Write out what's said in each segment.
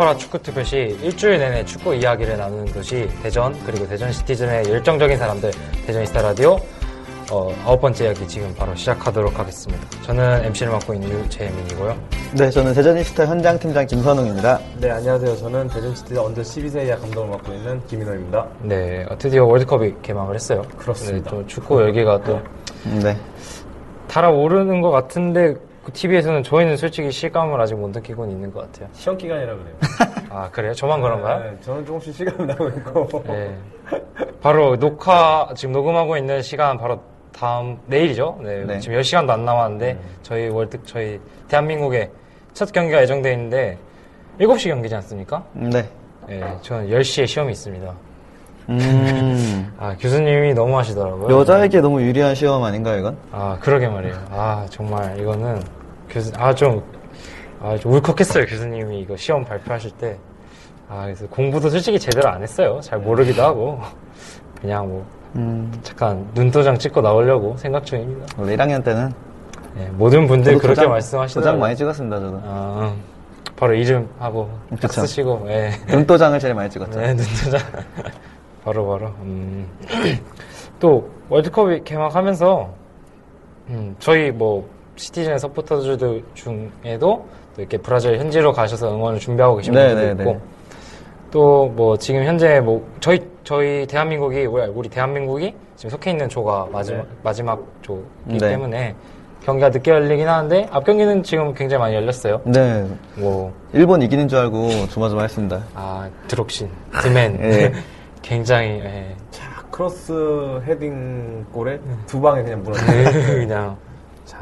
응답하라 축구 특별시 일주일 내내 축구 이야기를 나누는 곳이 대전 그리고 대전 시티즌의 열정적인 사람들 대전 이스타 라디오 어, 아홉 번째 이야기 지금 바로 시작하도록 하겠습니다. 저는 MC를 맡고 있는 유재민이고요. 네, 저는 대전이스타 현장 팀장 김선웅입니다. 네, 안녕하세요. 저는 대전시티 under 12세 이하 감독을 맡고 있는 김인호입니다. 네, 어, 드디어 월드컵이 개막을 했어요. 그렇습니다. 네, 또 축구 열기가 또 네. 달아오르는 것 같은데 TV에서는 저희는 솔직히 실감을 아직 못 느끼고는 있는 것 같아요. 시험 기간이라 그래요. 아 그래요? 저만 그런가요? 네, 저는 조금씩 실감이 나고 있고. 네. 바로 녹화, 지금 녹음하고 있는 시간 바로 다음, 내일이죠? 네. 네. 지금 10시간도 안 남았는데, 저희 월드, 저희 대한민국의 첫 경기가 예정되어 있는데, 7시 경기지 않습니까? 네. 네. 저는 10시에 시험이 있습니다. 음, 아, 교수님이 너무 하시더라고요. 여자에게 너무 유리한 시험 아닌가요, 이건? 아, 그러게 말이에요. 아, 정말 이거는 교수, 아, 좀, 아, 좀 울컥했어요. 교수님이 이거 시험 발표하실 때. 아, 그래서 공부도 솔직히 제대로 안 했어요. 잘 모르기도 하고. 그냥 뭐, 음, 잠깐 눈도장 찍고 나오려고 생각 중입니다. 원래 1학년 때는 네, 모든 분들 그렇게 도장- 말씀하시더라고요. 도장 많이 찍었습니다, 저도. 아, 바로 이름하고 딱. 쓰시고, 예. 눈도장을 제일 많이 찍었죠. 네, 눈도장. 바로 바로. 음. 또 월드컵이 개막하면서 음, 저희 뭐 시티즌 서포터즈들 중에도 또 이렇게 브라질 현지로 가셔서 응원을 준비하고 계신 네, 분들도 네, 있고 네. 또뭐 지금 현재 뭐 저희 저희 대한민국이 우리, 우리 대한민국이 지금 속해 있는 조가 마지막 마지막 조이기 네. 때문에 경기가 늦게 열리긴 하는데 앞 경기는 지금 굉장히 많이 열렸어요. 네. 뭐 일본 이기는 줄 알고 조마조마했습니다. 아, 드록신, 드맨. 예. 굉장히, 예. 자, 크로스 헤딩 골에 두 방에 그냥 물었어요. 그냥,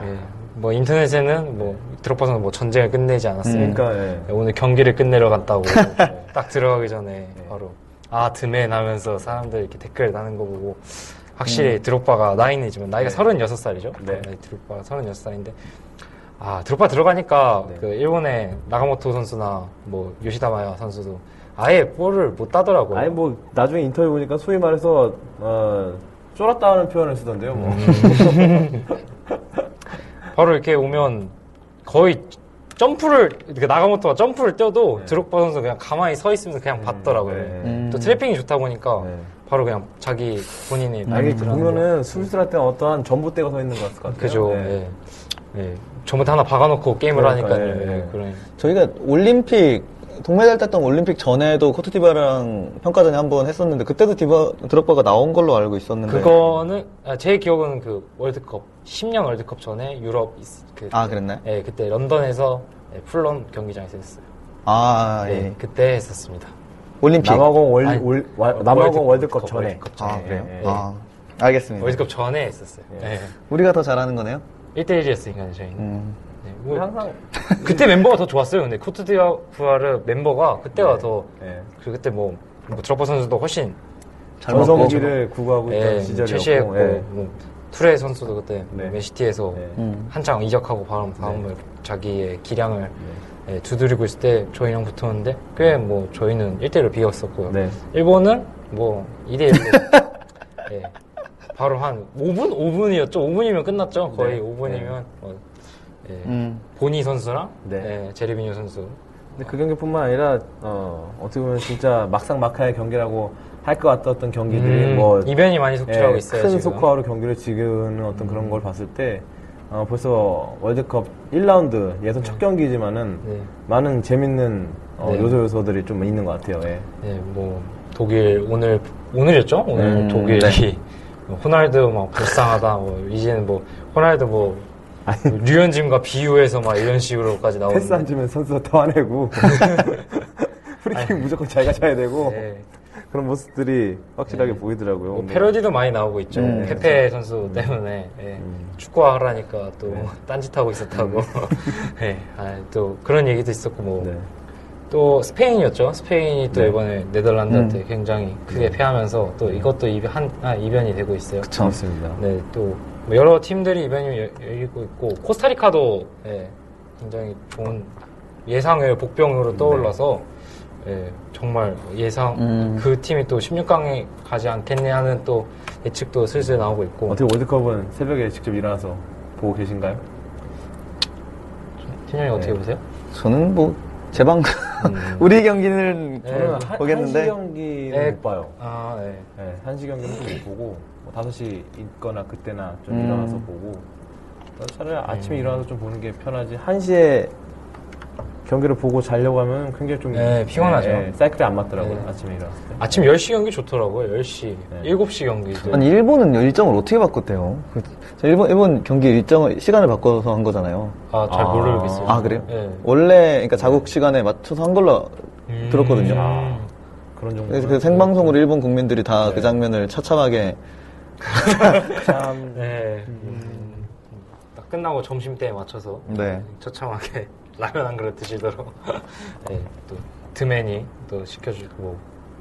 예. 뭐, 인터넷에는 뭐, 드록바서는 뭐 전쟁을 끝내지 않았으니까. 그러니까, 예. 오늘 경기를 끝내러 갔다고. 딱 들어가기 전에 바로, 아, 드맨 하면서 사람들 이렇게 댓글 다는 거 보고. 확실히 드록바가 나이는지만 나이가 네. 36살이죠? 네. 드록바가 36살인데. 아, 드록바 들어가니까 네. 그 일본의 나가모토 선수나 뭐 요시다마야 선수도 아예 볼을 못 따더라고요. 아니, 뭐, 나중에 인터뷰 보니까 소위 말해서, 어, 쫄았다는 표현을 쓰던데요, 뭐. 음. 바로 이렇게 오면 거의 점프를 그 나가모토가 점프를 뛰어도 네. 드록바 선수 그냥 가만히 서 있으면서 그냥 봤더라고요. 네. 음. 또 트래핑이 좋다 보니까 네. 바로 그냥 자기 본인이 들어가는 보면은 수비수할 때는 어떠한 전봇대가 서 있는 것 같을 것 같아요. 그죠. 네. 예. 예. 전부터 하나 박아놓고 게임을 그러니까, 하니까요. 예, 예. 예, 그래. 저희가 올림픽, 동메달 땄던 올림픽 전에도 코트디바랑 평가전에 한 번 했었는데, 그때도 디바, 드럭바가 나온 걸로 알고 있었는데. 그거는 아, 제 기억은 그 월드컵 10년 월드컵 전에 유럽 있- 그, 아, 그랬나요? 예, 그때 런던에서 예, 풀런 경기장에서 했어요. 아, 예, 예. 그때 했었습니다. 올림픽. 남아공 월, 아니, 월, 와- 남아공 월드컵, 월드컵, 전에. 월드컵 전에. 아, 그래요? 예, 예. 아, 알겠습니다. 월드컵 전에 했었어요. 예. 우리가 더 잘하는 거네요? 1대1이었으니까요, 저희는. 음. 네, 우리 뭐, 항상. 그때 멤버가 더 좋았어요. 근데 코트디아부아르 멤버가 그때가 네. 더, 예. 그 그때 뭐, 뭐 드러퍼 선수도 훨씬. 전성기를 구가하고 있던 예, 시절이었고. 최시했고, 예. 뭐, 투레 선수도 그때 네. 맨시티에서 네. 음. 한창 이적하고 바로 다음을 자기의 기량을 예, 두드리고 있을 때 저희랑 붙었는데 꽤 뭐 저희는 1대1로 비겼었고요. 네. 일본은 뭐 2대1로 예, 바로 한 5분? 5분이었죠. 5분이면 끝났죠. 거의 네. 5분이면 뭐, 예, 음. 보니 선수랑 네. 예, 제르비뉴 선수 근데 그 경기뿐만 아니라, 어, 어떻게 보면 진짜 막상 막하의 경기라고 할 것 같던 어떤 경기들이 음, 뭐 이변이 많이 속출하고 예, 있어요. 큰 지금. 스코어로 경기를 지르는 어떤 그런 걸 봤을 때 어, 벌써 월드컵 1라운드 예선 첫 경기지만은 네. 많은 재밌는 어, 네. 요소 요소들이 좀 있는 것 같아요. 예. 네, 뭐 독일 오늘 오늘이었죠? 오늘 음, 독일이 네. 뭐 호날드 막 불쌍하다. 뭐 이제는 뭐 호날드 뭐 류현진과 비유해서 막 이런 식으로까지 나오는. 패스 안 주면 선수가 더 화내고 프리킥 무조건 자기가 차야 되고 네. 그런 모습들이 확실하게 보이더라고요. 뭐뭐 패러디도 많이 나오고 있죠. 음. 페페 선수 때문에 예. 축구하라니까 또 딴짓하고 있었다고. 예. 아, 또 그런 얘기도 있었고 뭐. 네. 또 스페인이었죠. 스페인이 또 네. 이번에 네덜란드한테 음. 굉장히 크게 패하면서 또 이것도 이변, 한, 아, 이변이 되고 있어요. 그쵸. 그렇습니다. 네, 또 뭐 여러 팀들이 이변이 여- 열리고 있고 코스타리카도 예, 굉장히 좋은 예상을 복병으로 떠올라서 예, 정말 예상 음. 그 팀이 또 16강에 가지 않겠냐 하는 또 예측도 슬슬 나오고 있고 어떻게 월드컵은 새벽에 직접 일어나서 보고 계신가요? 팀장님 어떻게 네. 보세요? 저는 뭐 제방 우리 경기는 네. 저는 한, 보겠는데. 한시 경기는 네. 못 봐요. 아, 네. 네, 한시 경기는 좀못 보고 뭐 5시 있거나 그때나 좀 음. 일어나서 보고 차라리 아침에 일어나서 좀 보는 게 편하지 1시에 경기를 보고 자려고 하면 굉장히 좀 네, 피곤하죠. 네, 사이클이 안 맞더라고요. 네. 아침에 일어났을 때. 아침 10시 경기 좋더라고요. 10시, 네. 7시 경기도. 아니 일본은 일정을 어떻게 바꿨대요? 그, 저 일본 일본 경기 일정을 시간을 바꿔서 한 거잖아요. 아, 잘 아. 모르겠어요. 아 그래요? 네. 원래 그러니까 자국 시간에 맞춰서 한 걸로 음. 들었거든요. 아, 그런 정도. 그래서 그 생방송으로 일본 국민들이 다그 네. 장면을 처참하게 참. 네. 음, 딱 끝나고 점심 때에 맞춰서 네. 처참하게 라면 한 그릇 드시도록. 네, 또 드맨이 또 시켜주고 뭐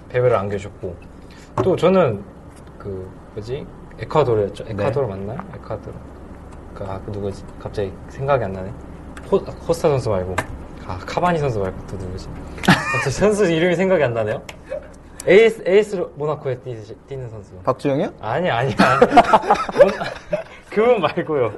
배배를 안겨줬고. 또 저는 그 뭐지? 에콰도르였죠? 에콰도르 맞나요? 에콰도르. 그, 아, 그 누구지? 갑자기 생각이 안 나네. 코, 아, 코스타 선수 말고. 아 카바니 선수 말고 또 누구지? 갑자기 선수 이름이 생각이 안 나네요 에이스 에이스 모나코에 뛰, 뛰는 선수 박주영이요? 아니, 아니, 아니. 뭔- 그분 말고요.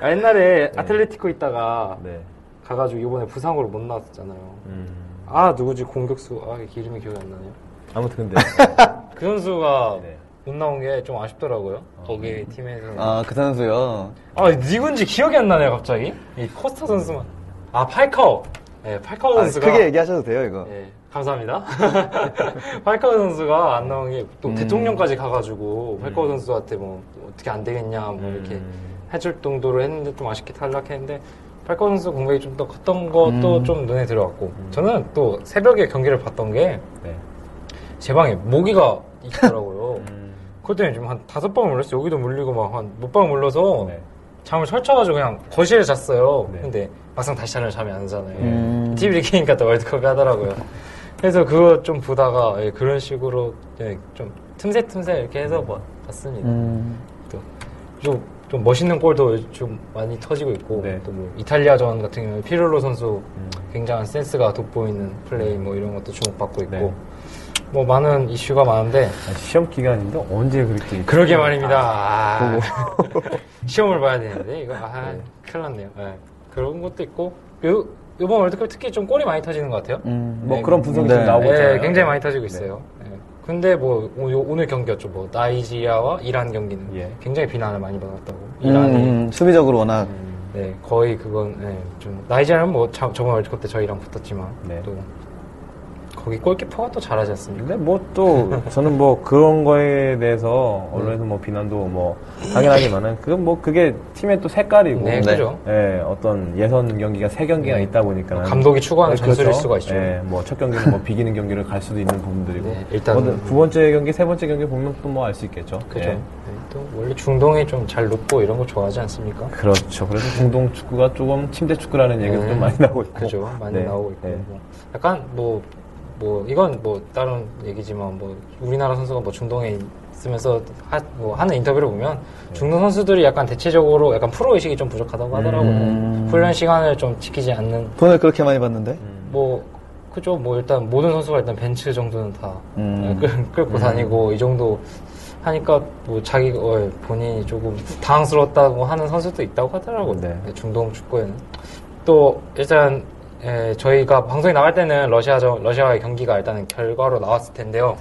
아, 옛날에 아틀레티코 있다가 네. 가가지고 이번에 부상으로 못 나왔잖아요. 음. 아, 누구지? 공격수. 아, 이름이 기억이 안 나네요. 아무튼 근데 그 선수가 네. 못 나온 게 좀 아쉽더라고요. 거기 팀에서. 아, 아그 선수요. 누군지 기억이 안 나네요, 갑자기. 이 코스타 선수만. 아, 팔카오. 네, 팔카오 아, 선수가. 크게 얘기하셔도 돼요 이거. 네, 감사합니다. 팔카오 선수가 안 나온 게또 음. 대통령까지 가가지고 팔카오 선수한테 뭐 어떻게 안 되겠냐 뭐 이렇게 음. 해줄 정도로 했는데 좀 아쉽게 탈락했는데 팔카오 선수 공백이 좀 더 컸던 것도 음. 좀 눈에 들어왔고 저는 또 새벽에 경기를 봤던 게제 네. 방에 모기가 있더라고요. 음. 그것 때문에 좀한 다섯 방 물렸어요. 여기도 물리고 막한몇방 물려서 네. 잠을 설쳐가지고 그냥 거실에 잤어요. 네. 근데 막상 다시 자면 잠이 안 자잖아요. 음. TV를 켜니까 또 월드컵이 하더라고요. 그래서 그거 좀 보다가 예, 그런 식으로 예, 좀 틈새 틈새 이렇게 해서 봐- 봤습니다. 음. 또 좀, 좀 멋있는 골도 좀 많이 터지고 있고 네. 또뭐 이탈리아전 같은 경우에 피를로 선수 음. 굉장한 센스가 돋보이는 플레이 뭐 이런 것도 주목받고 있고 네. 뭐 많은 이슈가 많은데 아, 시험 기간인데 언제 그렇게 그러게 말입니다. 아, 시험을 봐야 되는데 이거 아, 네. 큰일 났네요. 예. 그런 것도 있고 요 이번 월드컵 특히 좀 골이 많이 터지는 것 같아요. 음. 뭐 네, 그런 분석이 네. 좀 나오고 예, 있잖아요. 굉장히 많이 터지고 네. 있어요. 예. 근데 뭐 오- 오늘 경기였죠. 뭐 나이지리아와 이란 경기는 예. 굉장히 비난을 많이 받았다고. 음, 이란이 음, 수비적으로 워낙 네 거의 그건 예, 좀 나이지리아는 뭐 자- 저번 월드컵 때 저희랑 붙었지만 네. 또 거기 골키퍼가 또 잘하지 않습니까? 근데 뭐 또 저는 뭐 그런 거에 대해서 언론에서 뭐 비난도 뭐 하긴 하지만은 그건 뭐 그게 팀의 또 색깔이고 네, 네. 그죠. 예, 어떤 예선 경기가 세 경기가 네. 있다 보니까 감독이 추구하는 네, 전술일 그렇죠. 수가 있죠. 예, 뭐 첫 경기는 뭐 비기는 경기를 갈 수도 있는 부분들이고 네, 일단은 뭐두 번째 경기, 세 번째 경기 보면 또 뭐 알 수 있겠죠. 그죠. 예. 네, 또 원래 중동이 좀잘 눕고 이런 거 좋아하지 않습니까? 그렇죠. 그래서 중동 축구가 조금 침대 축구라는 얘기도 네. 좀 많이 나오고 있고. 그죠. 많이 네. 나오고 있고. 네. 뭐 약간 뭐, 뭐, 이건 뭐 다른 얘기지만 뭐 우리나라 선수가 뭐 중동에 있으면서 하, 뭐 하는 인터뷰를 보면 중동 선수들이 약간 대체적으로 약간 프로 의식이 좀 부족하다고 하더라고요. 음. 훈련 시간을 좀 지키지 않는 돈을 그렇게 많이 받는데. 뭐, 그죠. 뭐 일단 모든 선수가 일단 벤츠 정도는 다 음. 끌, 끌고 다니고 이 정도 하니까 뭐 자기 어, 본인이 조금 당황스러웠다고 하는 선수도 있다고 하더라고요. 네. 중동 축구에는 또 일단 에, 저희가 방송에 나갈 때는 러시아전 러시아와의 경기가 일단은 결과로 나왔을 텐데요.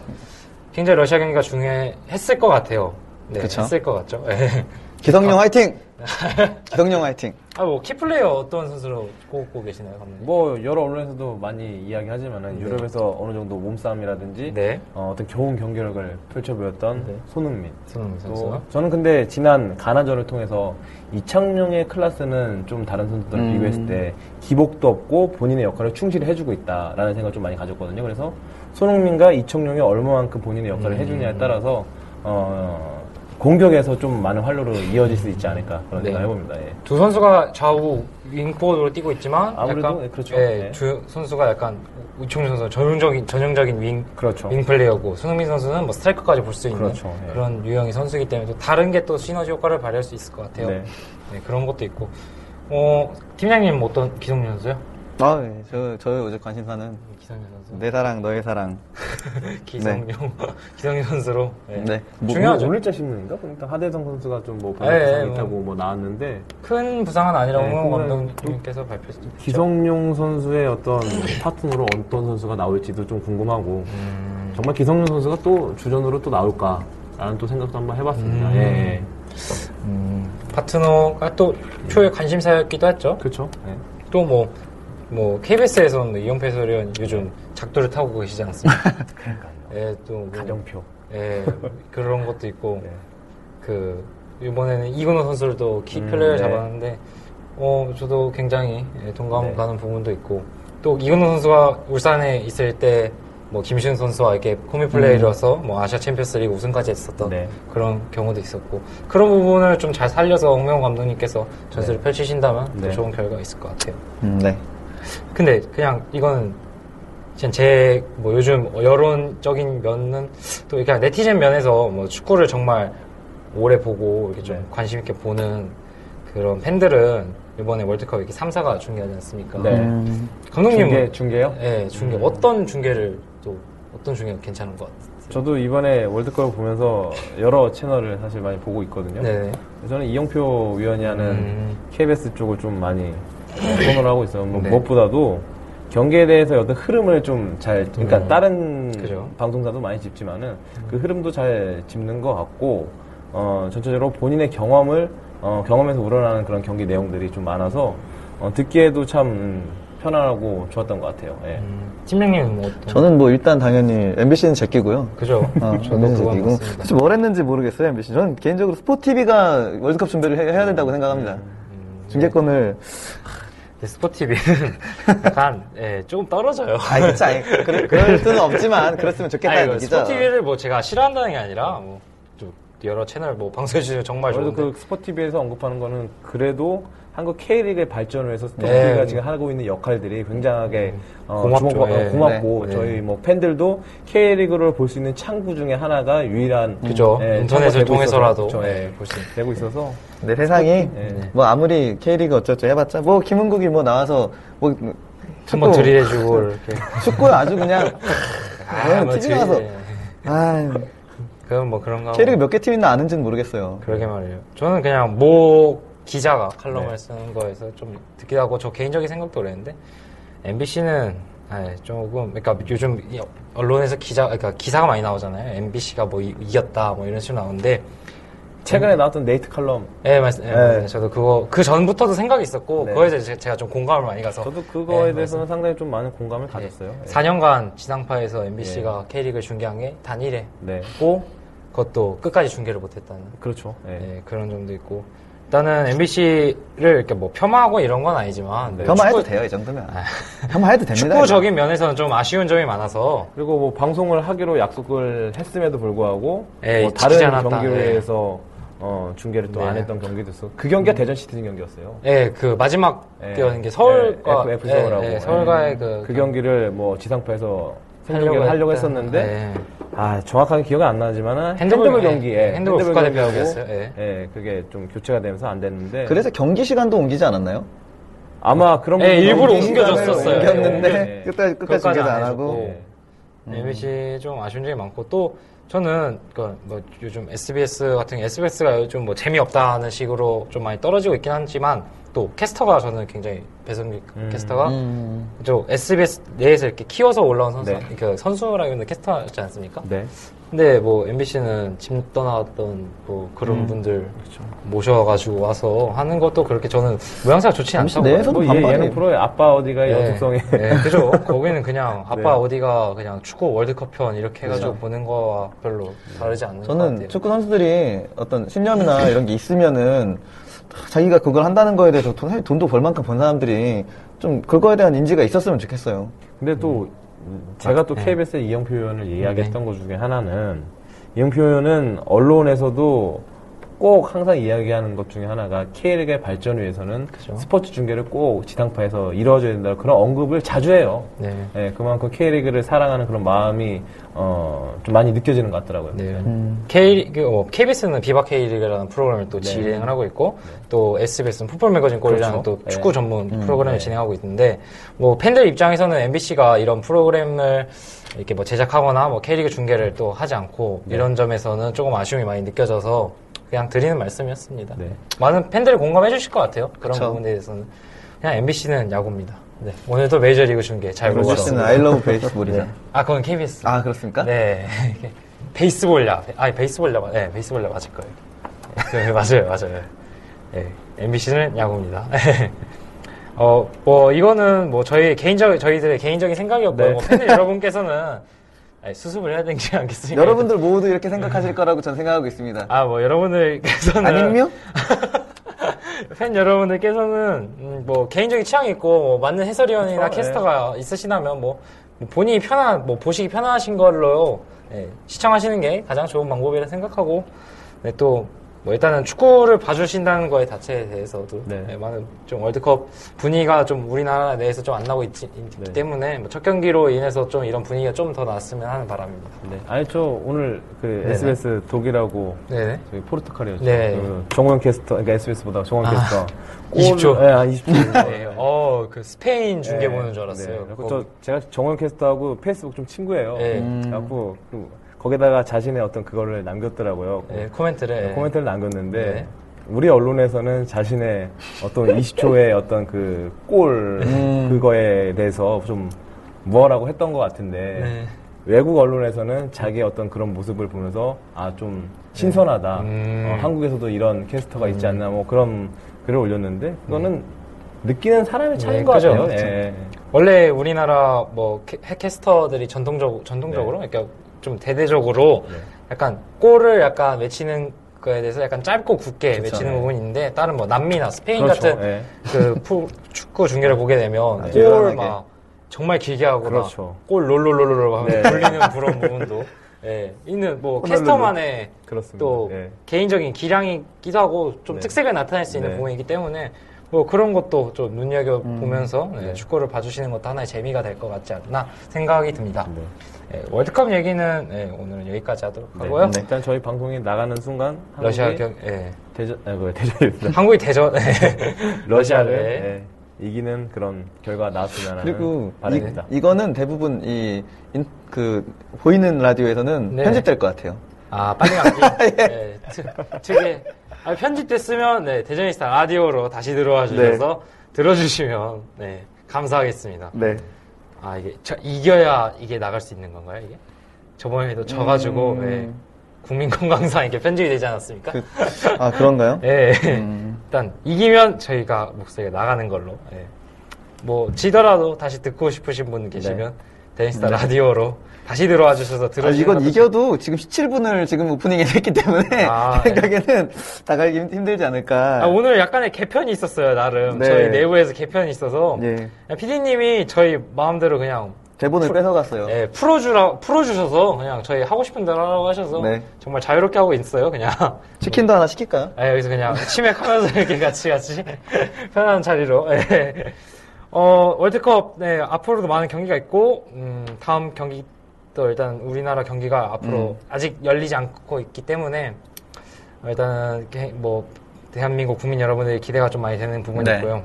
굉장히 러시아 경기가 중요했을 것 같아요. 네, 그쵸. 했을 것 같죠. 예. 기성용 화이팅! 기성용 화이팅! 아, 뭐, 키플레이어 어떤 선수로 꼽고 계시나요, 감독님? 뭐 여러 언론에서도 많이 이야기하지만은 네. 유럽에서 어느 정도 몸싸움이라든지 네. 어, 떤 좋은 경기력을 펼쳐 보였던 네. 손흥민. 손흥민 또 선수. 저는 근데 지난 가나전을 통해서 이창용의 클래스는 좀 다른 선수들을 음. 비교했을 때 기복도 없고 본인의 역할을 충실히 해주고 있다라는 생각을 좀 많이 가졌거든요. 그래서 손흥민과 이청용이 얼마만큼 본인의 역할을 음. 해주냐에 따라서 어, 공격에서 좀 많은 활로로 이어질 수 있지 않을까 그런 네. 생각 해봅니다. 예. 두 선수가 좌우 윙포드로 뛰고 있지만 아무래도, 약간 네, 그렇죠. 예, 네. 두 선수가 약간 우청용 선수 전형적인 전형적인 윙 그렇죠. 윙 플레이어고 손흥민 선수는 뭐 스트라이커까지 볼 수 있는 그렇죠. 네. 그런 유형의 선수이기 때문에 또 다른 게 또 시너지 효과를 발휘할 수 있을 것 같아요. 네. 네, 그런 것도 있고. 어, 팀장님 어떤 기성용 선수요? 아, 네. 저, 저의 요즘 관심사는 기성용 선수. 내 사랑, 너의 사랑. 기성용 기성용 선수로. 네. 네. 뭐, 중요하죠. 오늘자 신문인가? 보니까 하대성 선수가 좀뭐 예, 예, 부상 뭐. 있다고 뭐 나왔는데 큰 부상은 아니라고 네, 감독님께서 발표했죠. 기성용 선수의 어떤 파트너로 어떤 선수가 나올지도 좀 궁금하고 음, 정말 기성용 선수가 또 주전으로 또 나올까라는 또 생각도 한번 해봤습니다. 음. 예, 예. 음, 파트너가 또 초미의 관심사였기도 했죠. 그렇죠. 예. 또 뭐, 뭐, KBS에서는 이영표 해설위원 요즘 작두를 타고 계시지 않습니까? 그러니까요. 예, 또, 뭐, 갓영표. 예, 그런 것도 있고, 네. 그, 이번에는 이근호 선수를 또키 음, player를 네. 잡았는데, 어, 저도 굉장히 예, 동감 네. 가는 부분도 있고, 또 이근호 선수가 울산에 있을 때, 뭐, 김신욱 선수와 이렇게 콤비 플레이로서 뭐, 아시아 챔피언스 리그 우승까지 했었던 네. 그런 경우도 있었고, 그런 부분을 좀 잘 살려서 홍명호 감독님께서 전술을 펼치신다면 더 네. 좋은 결과가 있을 것 같아요. 음, 네. 근데 그냥 이거는 그냥 제뭐 요즘 여론적인 면은 또 이렇게 네티즌 면에서 뭐 축구를 정말 오래 보고 이렇게 좀 네. 관심 있게 보는 그런 팬들은 이번에 월드컵 이렇게 3사가 중요하지 않습니까? 네. 음, 감독님은 중계, 중계요? 네, 중계 음. 어떤 중계를 또 어떤 중계가 괜찮은 것 같아요? 저도 이번에 월드컵 보면서 여러 채널을 사실 많이 보고 있거든요. 네. 저는 이영표 위원이 하는 음. KBS 쪽을 좀 많이 선호를 하고 있어요. 뭐 네. 무엇보다도 경기에 대해서 어떤 흐름을 좀 잘, 그러니까 음. 다른 그죠. 방송사도 많이 짚지만은 그 흐름도 잘 짚는 것 같고, 어, 전체적으로 본인의 경험을, 어, 경험에서 우러나는 그런 경기 내용들이 좀 많아서, 어, 듣기에도 참 음, 편안하고 좋았던 것 같아요. 예. 음, 팀장님은 뭐 어떤? 저는 뭐 일단 당연히 MBC는 제끼고요. 그죠. 어, 저도 MBC는 그건 제끼고. 맞습니다. 사실 뭘 했는지 모르겠어요, MBC. 저는 개인적으로 스포티비가 월드컵 준비를 해, 야 된다고 생각합니다. 음, 중계권을. 네, 스포티비는 약간 예, 조금 떨어져요. 아니, 그치, 아니, 그럴, 그럴 수는 없지만, 그랬으면 좋겠다는 아니, 얘기죠. 스포티비를 뭐 제가 싫어한다는 게 아니라 뭐좀 여러 채널 뭐 방송해 주시면 정말 그래도 좋은데 그 스포티비에서 언급하는 거는 그래도 한국 K리그의 발전을 위해서 스포티비가 네. 지금 하고 있는 역할들이 굉장하게 어, 고맙죠. 주목받- 어, 예. 고맙고 네. 저희 뭐 팬들도 K리그를 볼 수 있는 창구 중에 하나가 유일한 그죠 예, 인터넷을 통해서라도 있어서, 예, 예, 볼수 있는 되고 있어서 근데 세상이, 예. 뭐 아무리 K리그 어쩌고 해봤자, 뭐 김은국이 뭐 나와서, 뭐, 한번 축구, 이렇게 축구에 아주 그냥, 아, 뭐 TV 나가서, 예. 아 그건 뭐 그런가. K리그 몇 개 팀 있나 아는지는 모르겠어요. 그러게 말이에요 저는 그냥 모 기자가 칼럼을 네. 쓰는 거에서 좀 듣기도 하고 저 개인적인 생각도 그랬는데 MBC는 조금 그러니까 요즘 이 언론에서 기자 그러니까 기사가 많이 나오잖아요 MBC가 뭐 이, 겼다 뭐 이런 식으로 나오는데 최근에 나왔던 네이트 칼럼 예, 맞, 예, 네. 맞아요. 저도 그거, 그 전부터도 생각이 있었고, 네. 그거에 대해서 제- 제가 좀 공감을 많이 가서. 저도 그거에 예, 대해서는 상당히 좀 많은 공감을 예, 가졌어요. 예. 4년간 지상파에서 MBC가 K리그를 중계한 게단 1회. 네, 고, 그것도 끝까지 중계를 못했다는. 그렇죠. 예. 예, 그런 점도 있고. 일단은 MBC를 이렇게 뭐 폄하하고 이런 건 아니지만. 네. 폄하해도 축구- 돼요, 이 정도면. 폄하해도 됩니다. 축구적인 면에서는 좀 아쉬운 점이 많아서. 그리고 뭐 방송을 하기로 약속을 했음에도 불구하고 예, 뭐 다른 않았다. 경기를 예. 어, 중계를 또안 네. 했던 경기도 있어. 그 경기가 대전 시티즌 경기였어요. 예, 그 마지막 예. 게 서울과. 예, FF 서울하고. 예, 서울과의 그. 그 경기를 뭐 지상파에서 하려고 했다. 했었는데 예. 아 정확하게 기억이 안 나지만은 핸드볼, 핸드볼, 예, 경기에 예, 핸드볼 국가대표 경기하고, 경기였어요. 예. 예, 그게 좀 교체가 되면서 안 됐는데 그래서 경기 시간도 옮기지 않았나요? 아마 그런 예, 일부러 옮겨줬었어요. 옮겼는데 예. 끝까지 끝까지 중계도 안. 하고 예. 네, MBC 좀 아쉬운 점이 많고 또 저는 그뭐 요즘 SBS 같은 게 SBS가 요즘 뭐 재미없다는 식으로 좀 많이 떨어지고 있긴 하지만 또 캐스터가 저는 굉장히 배성규 음. 캐스터가 음. 저 SBS 내에서 이렇게 키워서 올라온 선수, 네. 그 선수라기보다 캐스터지 않습니까? 네. 근데 뭐 MBC는 짐 떠나왔던 뭐 그런 음. 분들 모셔가지고 와서 하는 것도 그렇게 저는 모양새가 좋지 않다고. 내에서도 뭐 얘, 반반이- 예능 프로의 아빠 어디가 네. 연속성에 네, 그죠. 거기는 그냥 아빠 네. 어디가 그냥 축구 월드컵 편 이렇게 해가지고 그렇죠. 보는 거와 별로 다르지 않는 것 저는 같아요. 축구 선수들이 어떤 신념이나 이런 게 있으면은 자기가 그걸 한다는 거에 대해서 돈, 돈도 벌 만큼 번 사람들이 좀 그거에 대한 인지가 있었으면 좋겠어요. 근데 또 제가 또 네. KBS의 이영표 의원을 이야기했던 것 중에 하나는 이영표 의원은 언론에서도 꼭 항상 이야기하는 것 중에 하나가 K리그의 발전 위해서는 그죠. 스포츠 중계를 꼭 지상파에서 이루어져야 된다 그런 언급을 자주 해요. 네. 예, 그만큼 K리그를 사랑하는 그런 마음이 어, 좀 많이 느껴지는 것 같더라고요. 네. 음. K리그, 어, KBS는 비바 K리그라는 프로그램을 또 네. 진행을 하고 있고, 또 SBS는 풋볼 매거진 골이라는 그렇죠. 또 축구 네. 전문 음, 프로그램을 네. 진행하고 있는데, 뭐 팬들 입장에서는 MBC가 이런 프로그램을 이렇게 뭐 제작하거나 뭐 K리그 중계를 또 하지 않고, 네. 이런 점에서는 조금 아쉬움이 많이 느껴져서 그냥 드리는 말씀이었습니다. 네. 많은 팬들이 공감해 주실 것 같아요. 그런 그쵸. 부분에 대해서는. 그냥 MBC는 야구입니다. 네. 오늘도 메이저리그 중계 잘 보고 MBC는 왔습니다. I love 베이스볼이죠. 아, 그건 KBS. 아, 그렇습니까? 네. 베이스볼 야. 아, 베이스볼 야. 네, 베이스볼 야 맞을 거예요. 네, 맞아요, 맞아요. 네, MBC는 야구입니다. 어, 뭐, 이거는 뭐, 저희 개인적, 저희들의 개인적인 생각이었고요. 네. 뭐 팬들 여러분께서는 아니, 수습을 해야 되지 않겠습니까? 여러분들 모두 이렇게 생각하실 거라고 저는 생각하고 있습니다. 아, 뭐, 여러분들께서는. 아님요? 팬 여러분들께서는 음, 뭐 개인적인 취향이 있고 뭐 맞는 해설위원이나 그렇죠, 캐스터가 있으시다면 뭐 본인이 편한 뭐 보시기 편하신 걸로 예, 시청하시는 게 가장 좋은 방법이라 생각하고 네, 또 뭐 일단은 축구를 봐주신다는 거에 자체에 대해서도 네. 예, 많은 좀 월드컵 분위기가 좀 우리나라 내에서 좀 안 나고 있지, 있기 네. 때문에 뭐 첫 경기로 인해서 좀 이런 분위기가 좀더 나왔으면 하는 바람입니다. 네. 아니, 저 오늘 그 네네. SBS 독일하고 네네. 저희 포르투갈이었죠. 네. 그 정호영 캐스터, 그러니까 SBS보다 정호영 아, 캐스터. 20초. 네, 한 20초. 네, 어, 그 스페인 중계 보는 줄 알았어요. 네. 그리고 저 제가 정원 캐스터하고 페이스북 좀 친구예요. 네. 음. 그래갖고 그 거기다가 자신의 어떤 그거를 남겼더라고요. 네, 코멘트를 예. 코멘트를 남겼는데 네. 우리 언론에서는 자신의 어떤 20초의 어떤 그골 음. 그거에 대해서 좀 무어라고 했던 것 같은데 네. 외국 언론에서는 자기의 어떤 그런 모습을 보면서 아 좀 신선하다. 음. 어, 한국에서도 이런 캐스터가 있지 않나 뭐 그런 글을 올렸는데 그거는 느끼는 사람의 차이인 네, 것 그죠. 같아요. 예. 원래 우리나라 뭐 캐- 핵캐스터들이 전통적 전통적으로 그러니까 좀 대대적으로 네. 약간 골을 약간 외치는 거에 대해서 약간 짧고 굵게 그쵸. 외치는 네. 부분이 있는데 다른 뭐 남미나 스페인 그렇죠. 같은 예. 그 푸- 축구 중계를 보게 되면 아주 골 유연하게. 막 정말 길게 하거나 그렇죠. 골 롤롤롤롤 하면 네. 돌리는 그런 부분도 예, 있는 뭐. 캐스터만의. 또 예. 개인적인 기량이기도 하고 좀 네. 특색을 나타낼 수 있는 네. 부분이기 때문에 뭐 그런 것도 좀 눈여겨 보면서 네, 네. 축구를 봐주시는 것도 하나의 재미가 될 것 같지 않나 생각이 듭니다. 네. 예, 월드컵 얘기는 예, 오늘은 여기까지 하도록 네. 하고요. 네. 일단 저희 방송이 나가는 순간 러시아 한국이 경, 예. 대전 아, 그 대전입니다. 한국이 대전 러시아를 러시아를 예, 이기는 그런 결과가 나왔으면 하는 그리고 바람입니다. 이, 거는 대부분 이, 인- 그, 보이는 라디오에서는 네. 편집될 것 같아요. 아 빨리 감기. 예, 트- 특히 아, 편집됐으면 네, 대전이스타 라디오로 다시 들어와 주셔서 들어주시면 네, 감사하겠습니다. 네. 아 이게 저, 이겨야 이게 나갈 수 있는 건가요 이게? 저번에도 져가지고 음. 예, 국민 건강상 이렇게 편집이 되지 않았습니까? 그, 아, 그런가요? 예. 음. 일단 이기면 저희가 목소리가 나가는 걸로. 예. 뭐 지더라도 다시 듣고 싶으신 분 계시면 데니스타 라디오로 다시 들어와 주셔서 아, 들어주시는 이건 이겨도 지금 17분을 지금 오프닝에 했기 때문에 아, 제 생각에는 나가기 힘- 힘들지 않을까. 아, 오늘 약간의 개편이 있었어요, 나름. 네. 저희 내부에서 개편이 있어서. 예. PD님이 저희 마음대로 그냥 대본을 뺏어갔어요. 예, 풀어주라, 풀어주셔서 그냥 저희 하고 싶은 대로 하라고 하셔서 네. 정말 자유롭게 하고 있어요, 그냥. 치킨도 하나 시킬까요? 아, 여기서 그냥 치맥하면서 이렇게 같이 같이 편한 자리로. 예. 어, 월드컵, 네, 앞으로도 많은 경기가 있고, 음, 다음 경기 또 일단 우리나라 경기가 앞으로 아직 열리지 않고 있기 때문에, 어, 일단은 뭐, 대한민국 국민 여러분들이 기대가 좀 많이 되는 부분이 네. 있고요.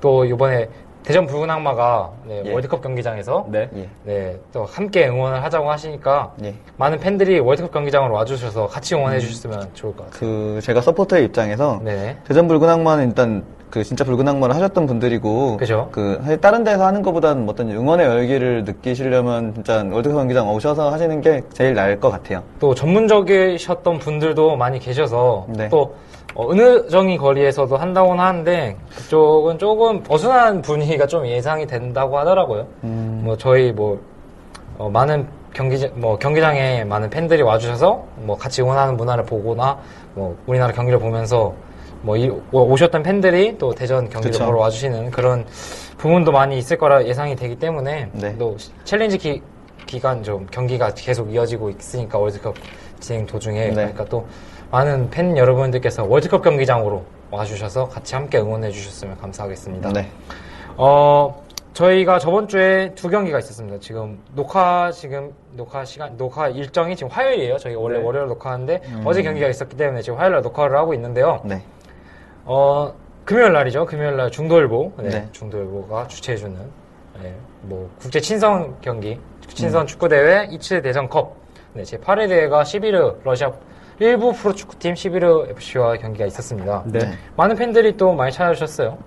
또 이번에 대전 붉은 악마가 네, 예. 월드컵 경기장에서 네. 예. 네, 또 함께 응원을 하자고 하시니까 예. 많은 팬들이 월드컵 경기장으로 와주셔서 같이 응원해 주셨으면 좋을 것 같아요. 그, 제가 서포터의 입장에서 네네. 대전 붉은 악마는 일단 그 진짜 붉은 악마를 하셨던 분들이고 그죠. 그 사실 다른 데서 하는 것보다는 뭐 어떤 응원의 열기를 느끼시려면 진짜 월드컵 경기장 오셔서 하시는 게 제일 나을 것 같아요. 또 전문적이셨던 분들도 많이 계셔서 네. 또 어, 은의정이 거리에서도 한다고는 하는데 그쪽은 조금 어수선한 분위기가 좀 예상이 된다고 하더라고요. 음. 뭐 저희 뭐 어, 많은 경기장 뭐 경기장에 많은 팬들이 와주셔서 뭐 같이 응원하는 문화를 보거나 뭐 우리나라 경기를 보면서 뭐 이- 오셨던 팬들이 또 대전 경기를 그쵸. 보러 와주시는 그런 부분도 많이 있을 거라 예상이 되기 때문에 네. 또 챌린지 기, 기간 좀 경기가 계속 이어지고 있으니까 월드컵 진행 도중에 네. 그러니까 또 많은 팬 여러분들께서 월드컵 경기장으로 와주셔서 같이 함께 응원해 주셨으면 감사하겠습니다. 네. 어, 저희가 저번 주에 두 경기가 있었습니다. 지금 녹화 지금 녹화 시간 녹화 일정이 지금 화요일이에요. 저희 원래 네. 월요일 녹화하는데 어제 경기가 있었기 때문에 지금 화요일 날 녹화를 하고 있는데요. 네. 어, 금요일 날이죠. 금요일 날 중도일보. 네, 네. 중도일보가 주최해주는, 네, 뭐, 국제 친선 경기, 친선 축구 대회 27 대전컵. 네, 제 8회 대회가 11회 러시아 일부 프로축구팀 11회 FC와 경기가 있었습니다. 네. 네. 많은 팬들이 또 많이 찾아주셨어요.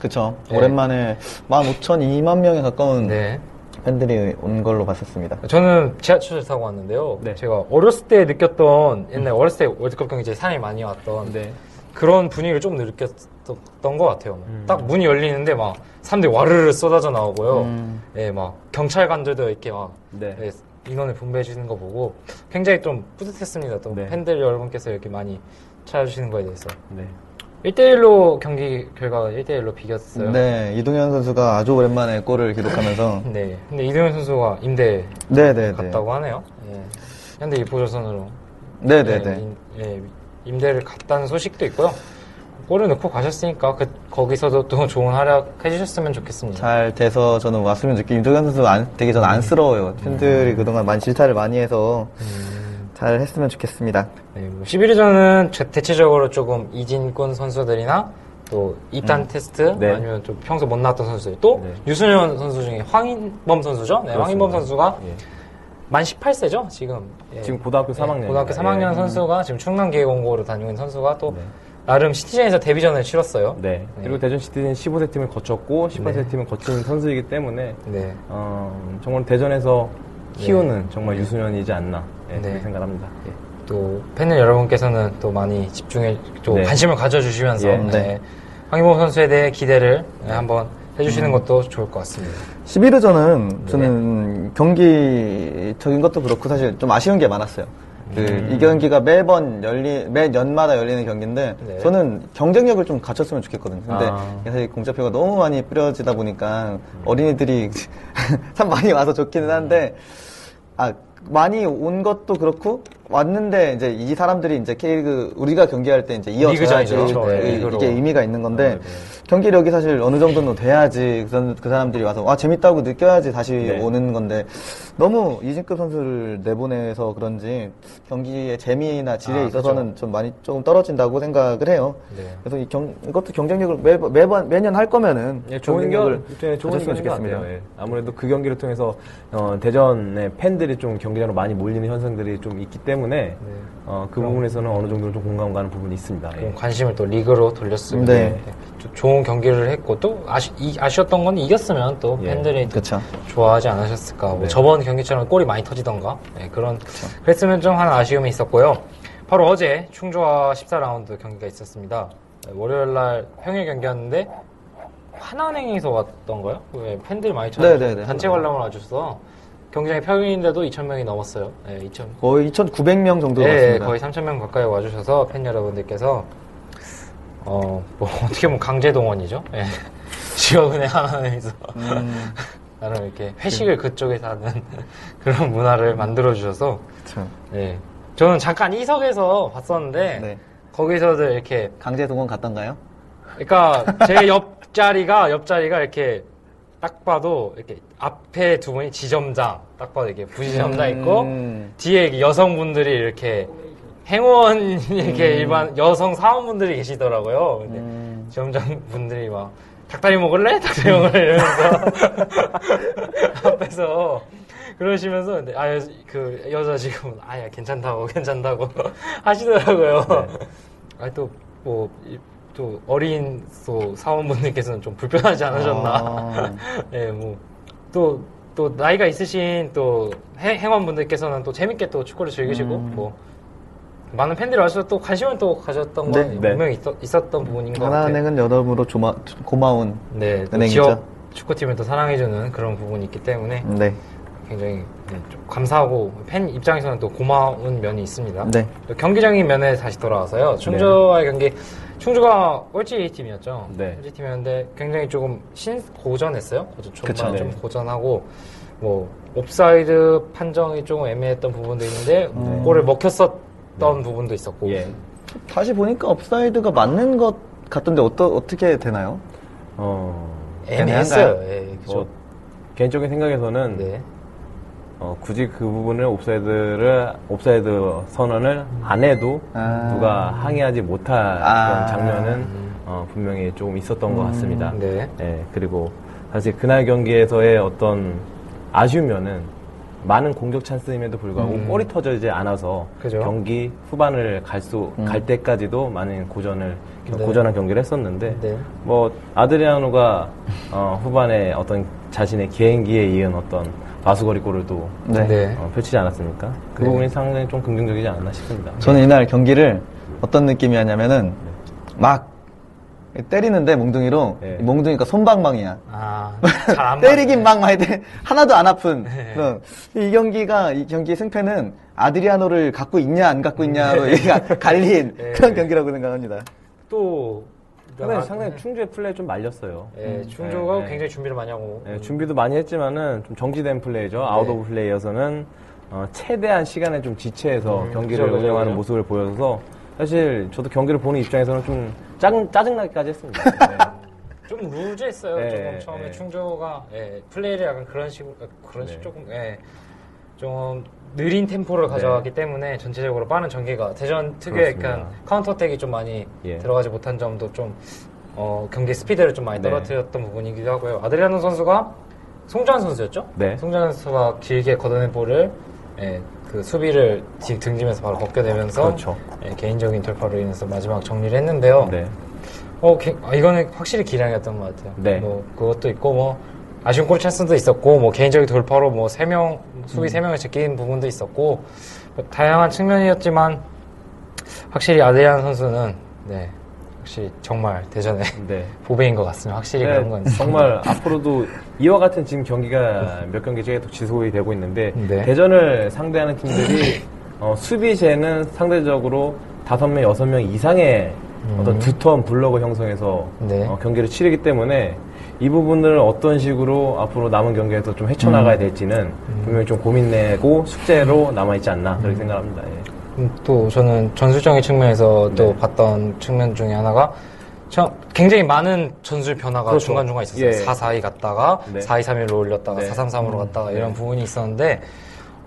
그쵸. 네. 오랜만에 15,000, 2만 명에 가까운 네. 팬들이 온 걸로 봤었습니다. 저는 지하철 타고 왔는데요. 네. 제가 어렸을 때 느꼈던, 옛날 어렸을 때 월드컵 경기 제 사람이 많이 왔던 네. 그런 분위기를 좀 느꼈던 것 같아요. 음. 딱 문이 열리는데 막 사람들이 와르르 쏟아져 나오고요. 음. 예, 막 경찰관들도 이렇게 막 네. 예, 인원을 분배해 주는 거 보고 굉장히 좀 뿌듯했습니다. 또 네. 팬들 여러분께서 이렇게 많이 찾아주시는 거에 대해서. 네. 1대1로 경기 결과가 1대1로 비겼어요. 네, 이동현 선수가 아주 오랜만에 골을 기록하면서 네. 근데 이동현 선수가 임대 네, 네, 네. 갔다고 하네요. 예. 현대 이포조선으로 네, 네, 예, 네. 임대를 갔다는 소식도 있고요. 골을 넣고 가셨으니까 그, 거기서도 또 좋은 활약 해주셨으면 좋겠습니다. 잘 돼서 저는 왔으면 좋겠 이동현 선수 안, 되게 전 안쓰러워요. 팬들이 그동안 많이 질타를 많이 해서 음, 잘 했으면 좋겠습니다. 네, 뭐 11위전은 대체적으로 조금 이진권 선수들이나 또 입단 테스트 네. 아니면 좀 평소 못 나왔던 선수들 또 네. 유소년 선수 중에 황인범 선수죠. 네, 황인범 그렇습니다. 선수가 예. 만 18세죠 지금. 예. 지금 고등학교 3학년. 고등학교 3학년 예. 선수가 지금 충남계공고로 다니고 있는 선수가 또 네. 나름 시티즌에서 데뷔전을 치렀어요. 네. 그리고 대전 시티즌 15세 팀을 거쳤고 18세 네. 팀을 거친 선수이기 때문에 네. 어, 정말 대전에서 키우는 정말 유소년이지 않나 예, 네. 그렇게 생각합니다. 예. 또 팬들 여러분께서는 또 많이 집중해 또 네. 관심을 가져주시면서 예. 네. 네. 황희범 선수에 대해 기대를 네, 한번 해주시는 것도 좋을 것 같습니다. 11회전은 저는 경기적인 것도 그렇고 사실 좀 아쉬운 게 많았어요. 그이 경기가 매번 열리 매 년마다 열리는 경기인데 네. 저는 경쟁력을 좀 갖췄으면 좋겠거든요. 근데 아. 사실 공짜표가 너무 많이 뿌려지다 보니까 어린이들이 참 많이 와서 좋기는 한데 아 많이 온 것도 그렇고 왔는데 이제 이 사람들이 이제 K리그 우리가 경기할 때 이제 이어져야지 리그전이죠. 그- 네. 이게 의미가 있는 건데 아, 네. 경기력이 사실 어느 정도는 돼야지 그, 선- 그 사람들이 와서 와 재밌다고 느껴야지 다시 네. 오는 건데 너무 이진급 선수를 내보내서 그런지 경기의 재미나 질에 아, 있어서는 좀 많이 조금 떨어진다고 생각을 해요. 네. 그래서 이 경, 이것도 경쟁력을 매, 매번 매년 할 거면은 예, 좋은 경쟁력을 경, 네, 좋은 것 좋겠습니다. 예. 아무래도 그 경기를 통해서 어, 대전의 팬들이 좀 경기장으로 많이 몰리는 현상들이 좀 있기 때문에 어, 그 부분에서는 어느 정도 좀 공감 가는 부분이 있습니다. 예. 좀 관심을 또 리그로 돌렸으면 네. 좀 좋은 경기를 했고 또 아쉬, 이- 아쉬웠던 건 이겼으면 또 예. 팬들이 그렇죠. 좋아하지 않으셨을까. 뭐 네. 저번 경기처럼 골이 많이 터지던가. 네, 그런, 그랬으면 좀 하나 아쉬움이 있었고요. 바로 어제 충주와 14라운드 경기가 있었습니다. 네, 월요일 날 평일 경기였는데, 하나은행에서 왔던가요? 왜 팬들이 많이 찾아 네, 네, 네. 단체 관람을 와주셔서 경기장이 평일인데도 2,000명이 넘었어요. 네, 2,000. 거의 2,900명 정도 네, 같습니다. 거의 3,000명 가까이 와주셔서 팬 여러분들께서 어, 뭐 어떻게 보면 강제 동원이죠. 네. 지역은행 하나은행에서 음, 나름 이렇게 회식을 그쪽에서 하는 그런 문화를 만들어 주셔서. 네. 저는 잠깐 이석에서 봤었는데 네. 거기서도 이렇게 강제 동원 갔던가요? 그러니까 제 옆자리가 옆자리가 이렇게 딱 봐도 이렇게 앞에 두 분이 지점장 딱 봐도 이렇게 부지점장 있고 음. 뒤에 여성분들이 이렇게 행원 이렇게 일반 여성 사원분들이 계시더라고요. 근데 음. 지점장 분들이 막 닭다리 먹을래? 닭다리 먹을래? 이러면서 앞에서 그러시면서 근데 아 그 여자 지금 아야 괜찮다고 괜찮다고 하시더라고요. 네. 아또뭐 또 어린 또 사원분들께서는 좀 불편하지 않으셨나. 아. 네, 뭐, 또, 또, 나이가 있으신 또 행- 행원분들께서는 또 재밌게 또 축구를 즐기시고, 음. 뭐, 많은 팬들이 와서 또 관심을 또 가졌던 건 네. 네. 분명히 있었, 던 부분인 것 같아요. 하나은행은 여러모로 조마, 고마운 네. 지역 축구팀을 또 사랑해주는 그런 부분이 있기 때문에 네. 굉장히 네, 좀 감사하고 팬 입장에서는 또 고마운 면이 있습니다. 네. 또 경기적인 면에 다시 돌아와서요. 충주와의 경기, 충주가 꼴찌 팀이었죠. 네. 꼴찌 팀이었는데 굉장히 조금 신 고전했어요. 고전, 그쵸. 초반 좀 네. 고전하고 뭐 옵사이드 판정이 조금 애매했던 부분도 있는데 네. 골을 먹혔었던 부분도 있었고. 예. 다시 보니까 업사이드가 맞는 것 같던데 어떠, 어떻게 되나요? 어, 애매했어요. 예, 그죠. 뭐, 개인적인 생각에서는 네. 어, 굳이 그 부분을 옵사이드를 옵사이드 선언을 안 해도 아. 누가 항의하지 못할 아. 그런 장면은 어, 분명히 조금 있었던 것 같습니다. 네. 예, 그리고 사실 그날 경기에서의 어떤 아쉬우면은 많은 공격 찬스임에도 불구하고 음. 골이 터지지 않아서 그죠. 경기 후반을 갈수갈 음. 때까지도 많은 고전을 네. 고전한 경기를 했었는데 네. 뭐 아드리아노가 어, 후반에 어떤 자신의 개인기에 이은 어떤 마수거리 골을 또 네. 네. 어, 펼치지 않았습니까? 그 네. 부분이 상당히 좀 긍정적이지 않았나 싶습니다. 저는 이날 경기를 어떤 느낌이었냐면은 막 때리는데 몽둥이로 네. 몽둥이가 솜방망이야. 아, 잘안 때리긴 막 많이 때 하나도 안 아픈 네. 그런 이 경기가 이 경기 승패는 아드리아노를 갖고 있냐 안 갖고 있냐로 얘가 갈린 네. 그런 경기라고 생각합니다. 또 상당히, 상당히 충주의 플레이 좀 말렸어요. 예, 충주가 네, 네. 굉장히 준비를 많이 하고 예, 준비도 많이 했지만은 좀 정지된 플레이죠. out of play여서는 어, 최대한 시간에 좀 지체해서 음, 경기를 그죠, 운영하는 그죠. 모습을 보여서 사실 저도 경기를 보는 입장에서는 좀 짜증, 짜증나기까지 했습니다. 네. 좀 루즈했어요. 네, 조금 처음에 네. 충주가 예, 플레이를 약간 그런 식으로 어, 그런 식 네. 조금 예, 좀 느린 템포를 가져왔기 때문에 전체적으로 빠른 전개가 대전 특유의. 약간 counter attack이 좀 많이 예. 들어가지 못한 점도 좀 어, 경기 스피드를 좀 많이 네. 떨어뜨렸던 부분이기도 하고요. 아드리아노 선수가 송주환 선수였죠? 네. 송주환 선수가 길게 걷어낸 볼을 예, 그 수비를 뒤- 등지면서 바로 벗겨내면서 그렇죠. 예, 개인적인 돌파로 인해서 마지막 정리를 했는데요. 네. 어, 개- 아, 이거는 확실히 기량이었던 것 같아요. 네. 뭐, 그것도 있고, 뭐, 아쉬운 골 찬스도 있었고, 뭐, 개인적인 돌파로 뭐, 세 명, 음. 수비 세 명을 제낀 부분도 있었고, 뭐 다양한 측면이었지만, 확실히 아드리안 선수는, 네, 확실히 정말 대전에 네. 보배인 것 같습니다. 확실히 네, 그런 건. 정말 앞으로도 이와 같은 지금 경기가 몇 경기 계속 지속이 되고 있는데 네. 대전을 상대하는 팀들이 어, 수비제는 상대적으로 다섯 명 여섯 명 이상의 어떤 두터운 블록을 형성해서 음. 네. 어, 경기를 치르기 때문에 이 부분을 어떤 식으로 앞으로 남은 경기에서 좀 헤쳐나가야 될지는 음. 분명히 좀 고민내고 숙제로 남아있지 않나 그렇게 생각합니다. 예. 음, 또 저는 전술적인 측면에서 또 네. 봤던 측면 중에 하나가 참 굉장히 많은 전술 변화가 그렇죠. 중간중간 있었어요. 예. 4-4-2 갔다가 네. 4-2-3-1로 올렸다가 네. 4-3-3으로 갔다가 네. 이런 부분이 있었는데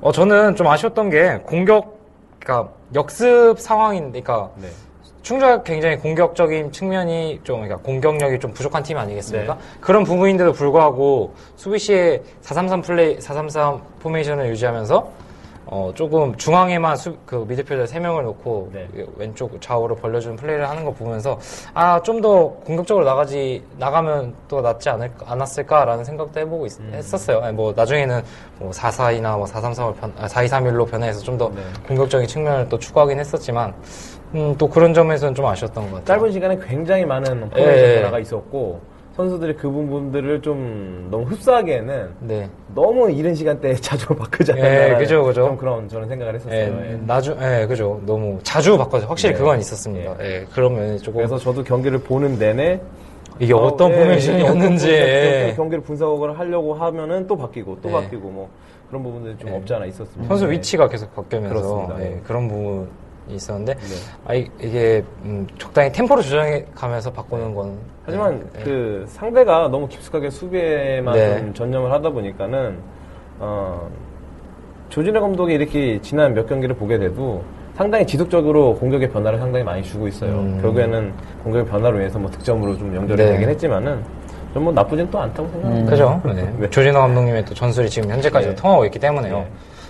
어, 저는 좀 아쉬웠던 게 공격, 그러니까 역습 상황인데, 그러니까 네. 충주가 굉장히 공격적인 측면이 좀, 그러니까 공격력이 좀 부족한 팀 아니겠습니까? 네. 그런 부분인데도 불구하고 수비 시에 4-3-3 플레이, 4-3-3 포메이션을 유지하면서 어, 조금 중앙에만 수, 그 미드필더 3명을 놓고 네. 왼쪽 좌우로 벌려주는 플레이를 하는 거 보면서 아, 좀 더 공격적으로 나가지, 나가면 또 낫지 않을, 않았을까라는 생각도 해보고 있, 음. 했었어요. 아니, 뭐 나중에는 뭐 4-4-2나 뭐 4-3-3을 변, 아, 4-2-3-1로 변해서 좀더 네. 공격적인 측면을 또 추구하긴 했었지만 음, 또 그런 점에서는 좀 아쉬웠던 것 같아요. 짧은 시간에 굉장히 많은 예. 포메이션 변화가 있었고 선수들이 그 부분들을 좀 너무 흡수하기에는 네. 너무 이른 시간대에 자주 바꾸지 않았나 예, 그죠, 그죠. 좀 그런 저는 생각을 했었어요. 예, 예. 나중, 예, 그죠. 너무 자주 바꿔서 확실히 네. 그건 있었습니다. 예, 그런 면이 조금 그래서 저도 경기를 보는 내내 이게 어떤 예, 포메이션이었는지 예. 포메이션, 경기를 분석을 하려고 하면은 또 바뀌고 또 네. 바뀌고 뭐 그런 부분들이 좀 네. 없지 않아 있었습니다. 선수 네. 위치가 계속 바뀌면서 그렇습니다. 예, 네. 그런 부분이 있었는데 네. 아, 이- 이게 음, 적당히 템포를 조정해 가면서 바꾸는 건 하지만 예, 그 상대가 너무 깊숙하게 수비에만 네. 좀 전념을 하다 보니까는 어, 조진호 감독이 이렇게 지난 몇 경기를 보게 돼도 상당히 지속적으로 공격의 변화를 상당히 많이 주고 있어요. 음. 결국에는 공격의 변화로 인해서 뭐 득점으로 좀 연결이 네. 되긴 했지만은 좀뭐 나쁘진 또 않다고 생각합니다. 그죠? 네. 네. 조진호 감독님의 또 전술이 지금 현재까지 네. 통하고 있기 때문에요. 네.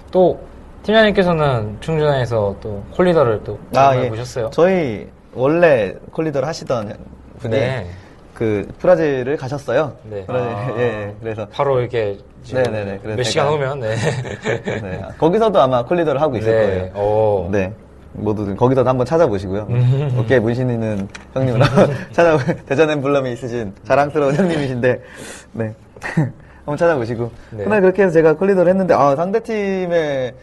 또 팀장님께서는 충주전에서 또 콜리더를 또 아, 예. 보셨어요? 저희 원래 콜리더를 하시던 분이 네. 그 브라질을 가셨어요. 네. 브라질, 아. 예, 예. 그래서 바로 이렇게 네네네. 그래서 몇 시간 후면 네. 네. 거기서도 아마 콜리더를 하고 있을 네. 거예요. 오. 네. 모두들 거기서도 한번 찾아보시고요. 음. 어깨에 문신 있는 형님을 한번 찾아 대전 엠블럼이 있으신 자랑스러운 형님이신데 네. 한번 찾아보시고 네. 그날 그렇게 해서 제가 콜리더를 했는데 아, 상대 팀의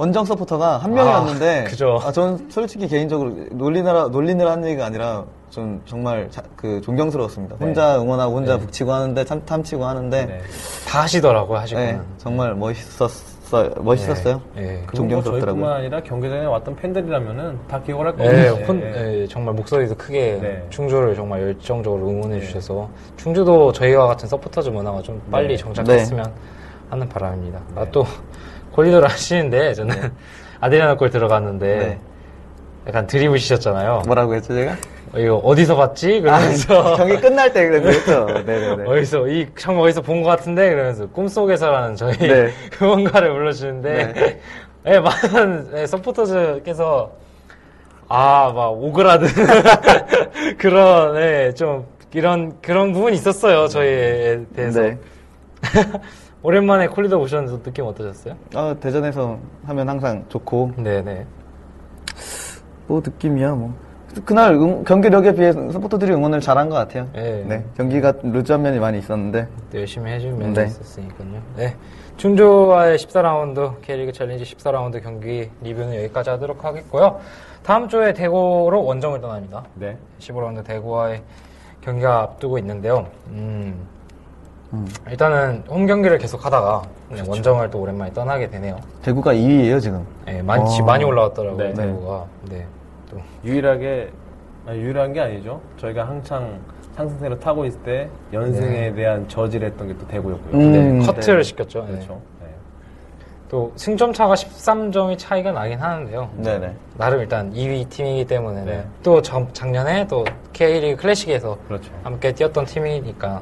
원정 서포터가 한 명이었는데 아, 그죠. 아, 전 솔직히 개인적으로 놀리느라 놀리느라 한 얘기가 아니라 좀 정말 자- 그 존경스러웠습니다. 혼자 응원하고 혼자 네. 북치고 하는데 참 탐치고 하는데 네. 다 하시더라고요, 하시고. 네, 정말 멋있었어요. 멋있었어요. 네. 네. 뭐 존경스럽더라고요. 아니라 경기장에 왔던 팬들이라면은 다 기억을 할. 네, 네. 혼- 네, 정말 목소리도 크게 네. 충주를 정말 열정적으로 응원해 주셔서 충주도 저희와 같은 서포터즈 문화가 좀 빨리 네. 정착했으면 하는 바람입니다. 아, 또 call leader를 하시는데 저는 아드리아나 골 들어갔는데 네. 약간 드리블이셨잖아요. 뭐라고 했죠, 제가? 어, 이거 어디서 봤지? 그러면서 경기 끝날 때 그랬죠. 네네네. 어디서 이참 어디서 본 것 같은데 그러면서 꿈속에서라는 저희 네. 응원가를 불러주는데 네. 네, 많은 네, 서포터즈께서 아 막 오그라든 그런 네, 좀 이런 그런 부분이 있었어요 저희에 대해서 네. 오랜만에 콜리더 오셨는데 느낌 어떠셨어요? 아, 대전에서 하면 항상 좋고, 네네 뭐 느낌이야, 뭐. 그날 응- 경기력에 비해 서포터들이 응원을 잘한 것 같아요. 네. 경기가 루즈한 면이 많이 있었는데. 또 열심히 해준 면도 네. 있었으니까요. 네. 충주와의 14라운드 K리그 챌린지 14라운드 경기 리뷰는 여기까지 하도록 하겠고요. 다음 주에 대구로 원정을 떠납니다. 네. 15라운드 대구와의 경기가 앞두고 있는데요. 음, 일단은 홈 경기를 계속 하다가 네, 그렇죠. 원정을 또 오랜만에 떠나게 되네요. 대구가 2위예요 지금. 네, 많이, 어. 많이 올라왔더라고요, 네. 대구가. 네. 또 유일하게 아니, 유일한 게 아니죠. 저희가 한창 상승세로 타고 있을 때 연승에 대한 저지를 했던 게 또 대구였고요. 음. 네, 커트를 네. 시켰죠. 네. 그렇죠. 네. 또 승점 차가 13점이 차이가 나긴 하는데요. 네네. 나름 일단 2위 팀이기 때문에 네. 또 작- 작년에 또 K리그 클래식에서 그렇죠. 함께 뛰었던 팀이니까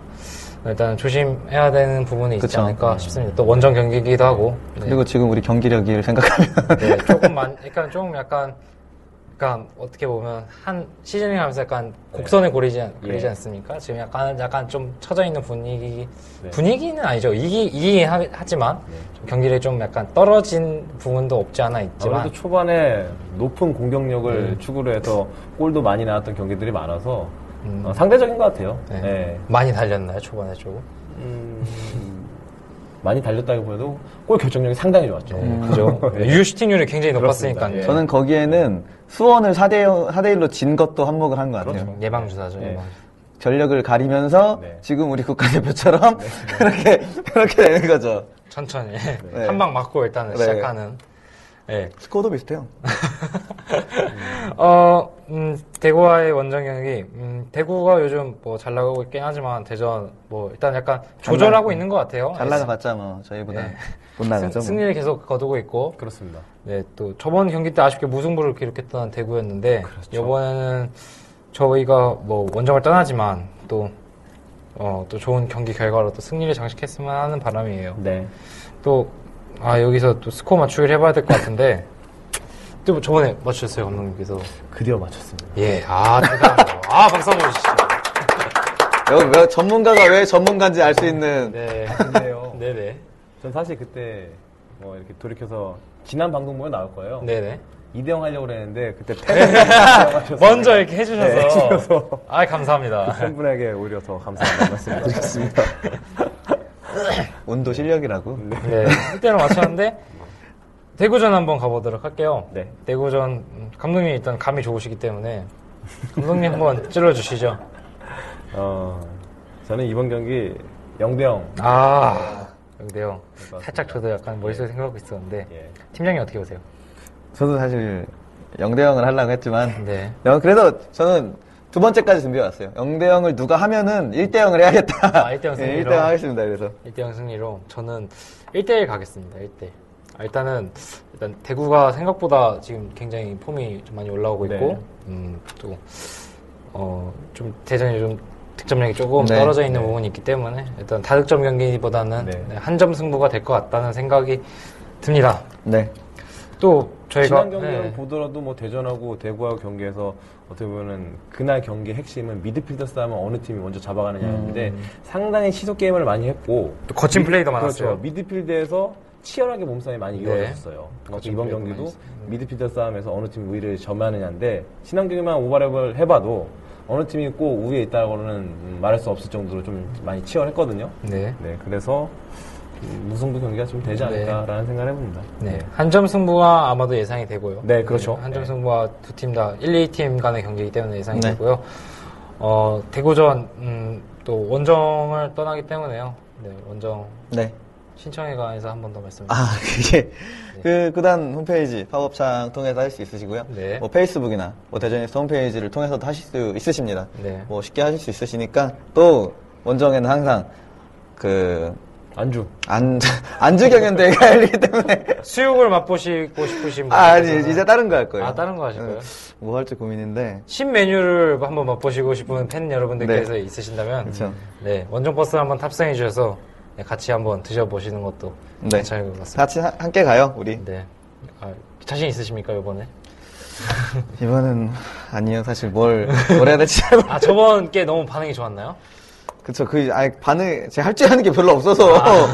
일단 조심해야 되는 부분이 있지 그쵸. 않을까 싶습니다. 또 원정 경기이기도 하고 네. 그리고 지금 우리 경기력을 생각하면. 네, 조금 만, 약간 좀 약간 약간 어떻게 보면 한 시즌을 하면서 약간 곡선에 고리지, 않- 그리지 예. 않습니까? 지금 약간 약간 좀 처져 있는 분위기 네. 분위기는 아니죠. 이기 이기긴 하, 하지만 좀 경기를 좀 약간 떨어진 부분도 없지 않아 있지만 아무래도 초반에 높은 공격력을 음. 추구를 해서 골도 많이 나왔던 경기들이 많아서 음. 어, 상대적인 것 같아요. 네. 네. 많이 달렸나요 초반에 조금? 음, 많이 달렸다기보다도 골 결정력이 상당히 좋았죠. 네, 그죠. 유효 슈팅률이 굉장히 그렇습니다. 높았으니까요. 예. 저는 거기에는 수원을 4대, 4대1로 진 것도 한몫을 한 것 같아요. 그렇죠. 예방 주사죠. 네. 예방. 전력을 가리면서 네. 지금 우리 국가대표처럼 그렇게, 그렇게 되는 거죠. 천천히 네. 한방 맞고 일단은 네. 시작하는. 네. 스코어도 비슷해요. 어, 음, 대구와의 원정 경기. 음, 대구가 요즘 뭐 잘 나가고 있긴 하지만 대전 뭐 일단 약간 조절하고 나- 있는 것 같아요. 잘 나가봤자 뭐 저희보다 네. 못 나가죠. 승, 뭐. 승리를 계속 거두고 있고. 그렇습니다. 네, 또 저번 경기 때 아쉽게 무승부를 기록했던 대구였는데 그렇죠. 이번에는 저희가 뭐 원정을 떠나지만 또 어, 또 좋은 경기 결과로 또 승리를 장식했으면 하는 바람이에요. 네. 또, 아, 여기서 또 스코어 맞추기를 해봐야 될 것 같은데, 또 저번에 맞추셨어요, 감독님께서. 드디어 맞췄습니다. 예, 아, 대단하다. 아, 박수 한번 주시죠. 여기 왜 전문가가 왜 전문가인지 알 수 있는 네. 근데요. 네네. 전 사실 그때 뭐 이렇게 돌이켜서 지난 방송 보면 나올 거예요. 네네. 2대0 하려고 그랬는데 그때 먼저 이렇게 해주셔서. 네, 해주셔서. 아, 감사합니다. 팬분에게 오히려 더 감사한 말씀을 드리겠습니다. 온도 실력이라고. 네. 1대로 맞췄는데, 대구전 한번 가보도록 할게요. 네. 대구전, 음, 감독님 일단 감이 좋으시기 때문에, 감독님 한번 찔러주시죠. 어, 저는 이번 경기 0대 0. 아, 영대요. 맞습니다. 살짝 저도 약간 머릿속에 생각하고 있었는데, 예. 팀장님 어떻게 보세요? 저도 사실 0대 0을 하려고 했지만 네. 영- 그래서 저는 두 번째까지 준비해 왔어요. 0대0을 누가 하면은 1대0을 해야겠다. 아, 1대0 승리로? 1대0 하겠습니다. 그래서 1대0 승리로 저는 1대1 가겠습니다. 1대1. 아, 일단은 일단 대구가 생각보다 지금 굉장히 폼이 좀 많이 올라오고 있고 네. 음, 또 어, 좀 대전이 좀 득점력이 조금 네. 떨어져 있는 네. 부분이 있기 때문에 일단 다득점 경기보다는 네. 한점 승부가 될 것 같다는 생각이 듭니다. 네. 또 저희가 지난 경기를 네. 보더라도 뭐 대전하고 대구하고 경기에서 어떻게 보면은 그날 경기 핵심은 미드필더 싸움은 어느 팀이 먼저 잡아가느냐인데 상당히 시속 게임을 많이 했고 또 거친 미- 플레이도 많았어요. 그렇죠. 미드필드에서 치열하게 몸싸움이 많이 네. 이루어졌어요. 거친 이번 경기도. 미드필더 싸움에서 어느 팀이 우위를 점하느냐인데 지난 경기만 오버랩을 해봐도 어느 팀이 꼭 우위에 있다고는 음, 말할 수 없을 정도로 좀 많이 치열했거든요. 네. 네, 그래서 음, 무승부 경기가 좀 되지 않을까라는 생각을 해봅니다. 네. 한 점 승부가 아마도 예상이 되고요. 네, 그렇죠. 한점 네. 승부가 두팀 다 1, 2팀 간의 경기이기 때문에 예상이 네. 되고요. 어, 대구전, 음, 또 원정을 떠나기 때문에요. 네, 원정 네. 신청회관에서 한 번 더 말씀해 주세요. 아, 그게 그 구단 홈페이지 팝업창 통해서 할수 있으시고요. 네. 뭐 페이스북이나 뭐 대전에서 홈페이지를 통해서도 하실 수 있으십니다. 네. 뭐 쉽게 하실 수 있으시니까 또 원정에는 항상 그 안주. 안, 안주 경연대회가 열리기 때문에 수육을 맛보시고 싶으신 분. 아, 아니 이제 다른 거 할 거예요. 아, 다른 거 하실 거예요? 뭐 할지 고민인데 신메뉴를 한번 맛보시고 싶은 팬 여러분들께서 네. 있으신다면 그렇죠. 네, 원정 버스 한번 탑승해 주셔서 네, 같이 한번 드셔보시는 것도 네. 괜찮을 것 같습니다. 같이 하- 함께 가요 우리 네. 아, 자신 있으십니까, 이번에? 이번은 아니요 사실 뭘, 뭘 해야 될지 잘 모르 아, 저번 게 너무 반응이 좋았나요? 그쵸 그 아니 반응 제가 할줄 아는 게 별로 없어서 아.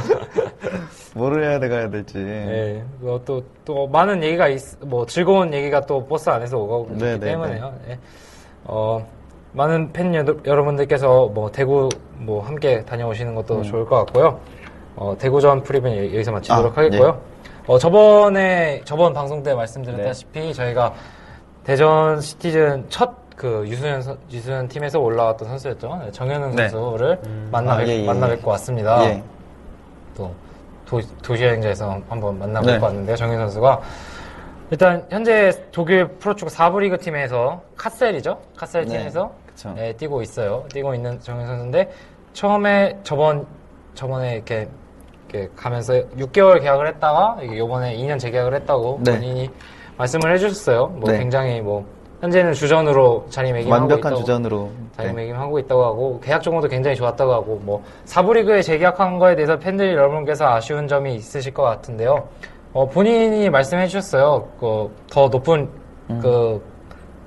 뭐를 해야 돼가야 될지 네. 뭐 또, 또, 많은 얘기가, 있, 뭐, 즐거운 얘기가 또 버스 안에서 오고 있기 네, 네, 때문에요. 네. 어, 많은 팬 여, 여러분들께서 뭐, 대구 뭐, 함께 다녀오시는 것도 좋을 것 같고요. 어, 대구전 프리뷰는 여- 여기서 마치도록 음. 아, 하겠고요. 어, 저번에, 저번 방송 때 말씀드렸다시피 저희가 대전 시티즌 첫 그 유소년, 선- 유소년 팀에서 올라왔던 선수였죠. 네, 정현웅 네. 선수를 만나, 아, 예, 예, 만나 예. 뵙고 왔습니다. 예. 또 도, 도시여행자에서 한번 만나고 네. 왔는데요. 정현 선수가 일단 현재 독일 프로축구 4부 리그 팀에서 카셀이죠. 카셀 네. 팀에서 그쵸. 네, 뛰고 있어요. 뛰고 있는 정현 선수인데 처음에 저번 저번에 이렇게, 이렇게 가면서 6개월 계약을 했다가 이게 요번에 2년 재계약을 했다고 네. 본인이 말씀을 해주셨어요. 뭐 네. 굉장히 뭐 현재는 주전으로 자리매김하고 완벽한 있다고 주전으로 네. 자리매김하고 있다고 하고 계약 정보도 굉장히 좋았다고 하고 뭐 사부리그에 재계약한 거에 대해서 팬들 여러분께서 아쉬운 점이 있으실 것 같은데요. 어, 본인이 말씀해 주셨어요. 그, 더 높은 음.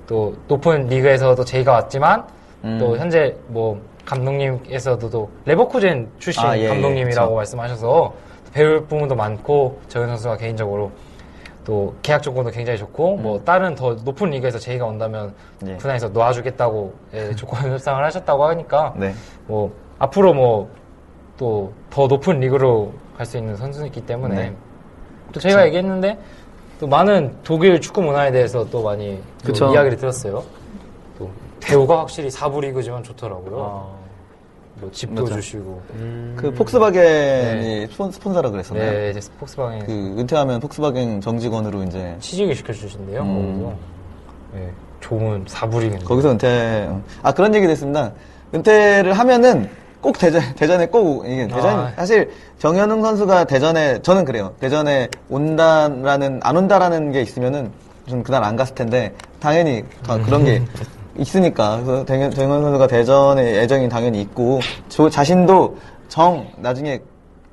그또 높은 리그에서도 제의가 왔지만 음. 또 현재 뭐 감독님께서도 또 레버쿠젠 출신 아, 예, 예, 감독님이라고 그쵸. 말씀하셔서 배울 부분도 많고 정현 선수가 개인적으로 또 계약 조건도 굉장히 좋고 뭐 다른 더 높은 리그에서 제의가 온다면 음. 예. 분야에서 놓아주겠다고 예, 조건 협상을 하셨다고 하니까 네. 뭐 앞으로 뭐 또 더 높은 리그로 갈 수 있는 선수이기 때문에 네. 또 저희가 얘기했는데 또 많은 독일 축구 문화에 대해서 또 많이 또. 이야기를 들었어요. 또 대우가 확실히 4부 리그지만 좋더라고요. 뭐 집도 맞아. 주시고 그 폭스바겐이 스폰, 스폰서라 그랬었나요? 네 이제 폭스바겐 그 은퇴하면 폭스바겐 정직원으로 이제 취직을 시켜주신대요. 음. 거기서 네, 좋은 4부 리그인데 거기서 은퇴 아 그런 얘기도 했습니다. 은퇴를 하면은 꼭 대전 대전에 꼭 이게 대전 아. 사실 정현웅 선수가 대전에 저는 그래요. 대전에 온다라는 안 온다라는 게 있으면은 좀 그날 안 갔을 텐데 당연히 다 그런 게 있으니까 그래서 정현, 정현 선수가 대전에 애정이 당연히 있고 저 자신도 정 나중에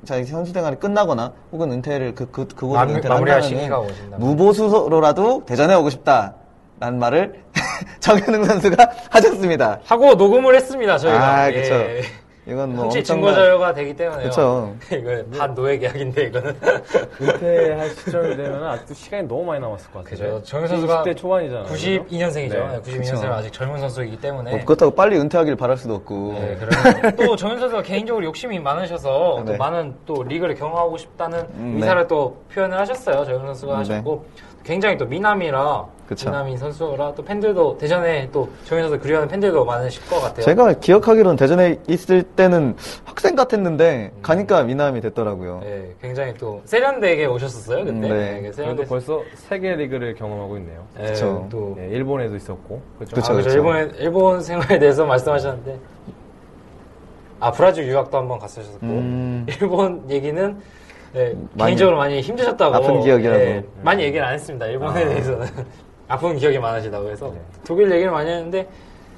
자기 선수 생활이 끝나거나 혹은 은퇴를 그, 그, 그곳으로 마무- 은퇴를 마무리할 시기가 오신다면. 무보수로라도 대전에 오고 싶다. 라는 말을 정현웅 선수가 하셨습니다. 하고 녹음을 했습니다 저희가. 아, 그쵸. 예. 이건 뭐 혹시 엄청난- 증거 자료가 되기 때문에요. 그쵸. 이거 반 노예 계약인데 이거는. 은퇴할 시점이 되면 아직도 시간이 너무 많이 남았을 것 같아요. 그죠. 정현 선수가 20대 초반이잖아요. 92년생이죠. 네. 92년생 아직 젊은 선수이기 때문에. 뭐 그렇다고 빨리 은퇴하길 바랄 수도 없고. 네, 그러면 또 정현 선수가 개인적으로 욕심이 많으셔서 또 네. 많은 또 리그를 경험하고 싶다는 음, 의사를 네. 또 표현을 하셨어요. 정현 선수가 음, 하셨고 굉장히 또 미남이라 그쵸. 미남인 선수라 또 팬들도 대전에 또 정현 선수 그리워하는 팬들도 많으실 것 같아요. 제가 기억하기로는 대전에 있을 때는 학생 같았는데 가니까 미남이 됐더라고요. 네, 굉장히 또 세련되게 오셨었어요 그때. 음, 네. 네, 그래도 세련되. 벌써 세계 리그를 경험하고 있네요. 네, 그쵸. 또 네, 일본에도 있었고. 그렇죠. 아, 그죠. 일본 일본 생활에 대해서 말씀하셨는데 아 브라질 유학도 한번 갔으셨고 음. 일본 얘기는 네, 많이 개인적으로 많이 힘드셨다고. 아픈 기억이라고. 네, 많이 얘기를 안 했습니다. 일본에 대해서는 아픈 기억이 많으시다고 해서. 독일 얘기를 많이 했는데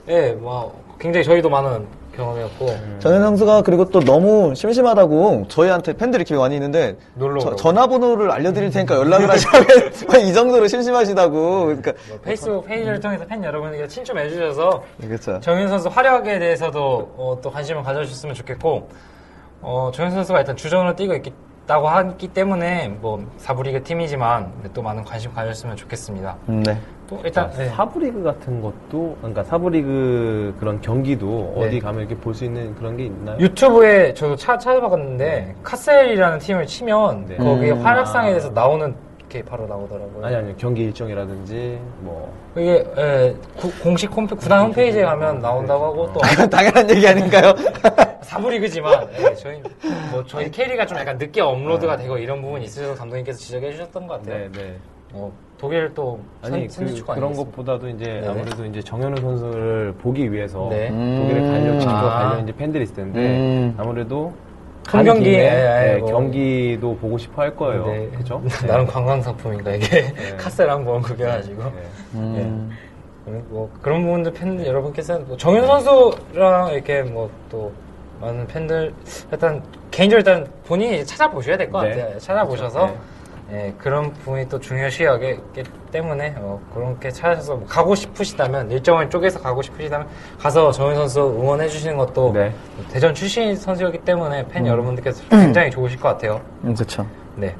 예, 뭐 굉장히 저희도 많은 경험이었고. 정현 선수가 그리고 또 너무 심심하다고 저희한테 팬들이 이렇게 많이 있는데 저-. 전화번호를 알려드릴 테니까 연락을 하시라고 이 정도로 심심하시다고. 그러니까 뭐 페이스북 페이지를 통해서 팬 여러분에게 친추해 주셔서 그렇죠. 정현 선수 활약에 대해서도 어, 또 관심을 가져주셨으면 좋겠고 어, 정현 선수가 일단 주전으로 뛰고 있 다고 하기 때문에 뭐 사부리그 팀이지만 또 많은 관심 가졌으면 좋겠습니다. 음, 네. 또 일단 네. 사부리그 같은 것도 그러니까 사부리그 그런 경기도 네. 어디 가면 이렇게 볼 수 있는 그런 게 있나요? 유튜브에 저도 차, 찾아봤는데 카셀이라는 팀을 치면 네. 거기에 음. 활약상에 대해서 나오는 게 바로 나오더라고요. 아니 아니 경기 일정이라든지 뭐 이게 예, 구- 공식 홈페, 구단 홈페이지에 가면 나온다고 하고 또 이건 당연한 얘기 아닌가요? 사부리그지만 예, 저희 뭐 저희 캐리가 좀 약간 늦게 업로드가 되고 이런 부분이 있으셔서 감독님께서 지적해 주셨던 것 같아요. 네, 네. 어, 독일 또 아니 선, 그, 선수축구 그런? 것보다도 이제 네네. 아무래도 이제 정현우 선수를 보기 위해서 네. 독일에 음. 갈려 직접 아. 갈려 이제 팬들이 있을 텐데 음. 아무래도 한간 경기, 김에, 예, 네, 예, 뭐. 경기도 보고 싶어 할 거예요. 네. 그렇죠? 나름 관광 상품인가 이게 네. 카셀 한번 구경하시고 음. 네. 뭐 그런 부분들 팬 여러분께서 뭐 정현 선수랑 이렇게 뭐 또 많은 팬들 일단 개인적으로 일단 본인이 찾아보셔야 될 것 네. 같아요. 찾아보셔서 그렇죠. 예, 그런 부분이 또 중요시하기 때문에 어, 그렇게 찾아서 뭐 가고 싶으시다면 일정을 쪼개서 가고 싶으시다면 가서 정현 선수 응원해 주시는 것도 네. 대전 출신 선수였기 때문에 팬 여러분들께서 굉장히 좋으실 것 같아요. 음, 그렇죠. 네.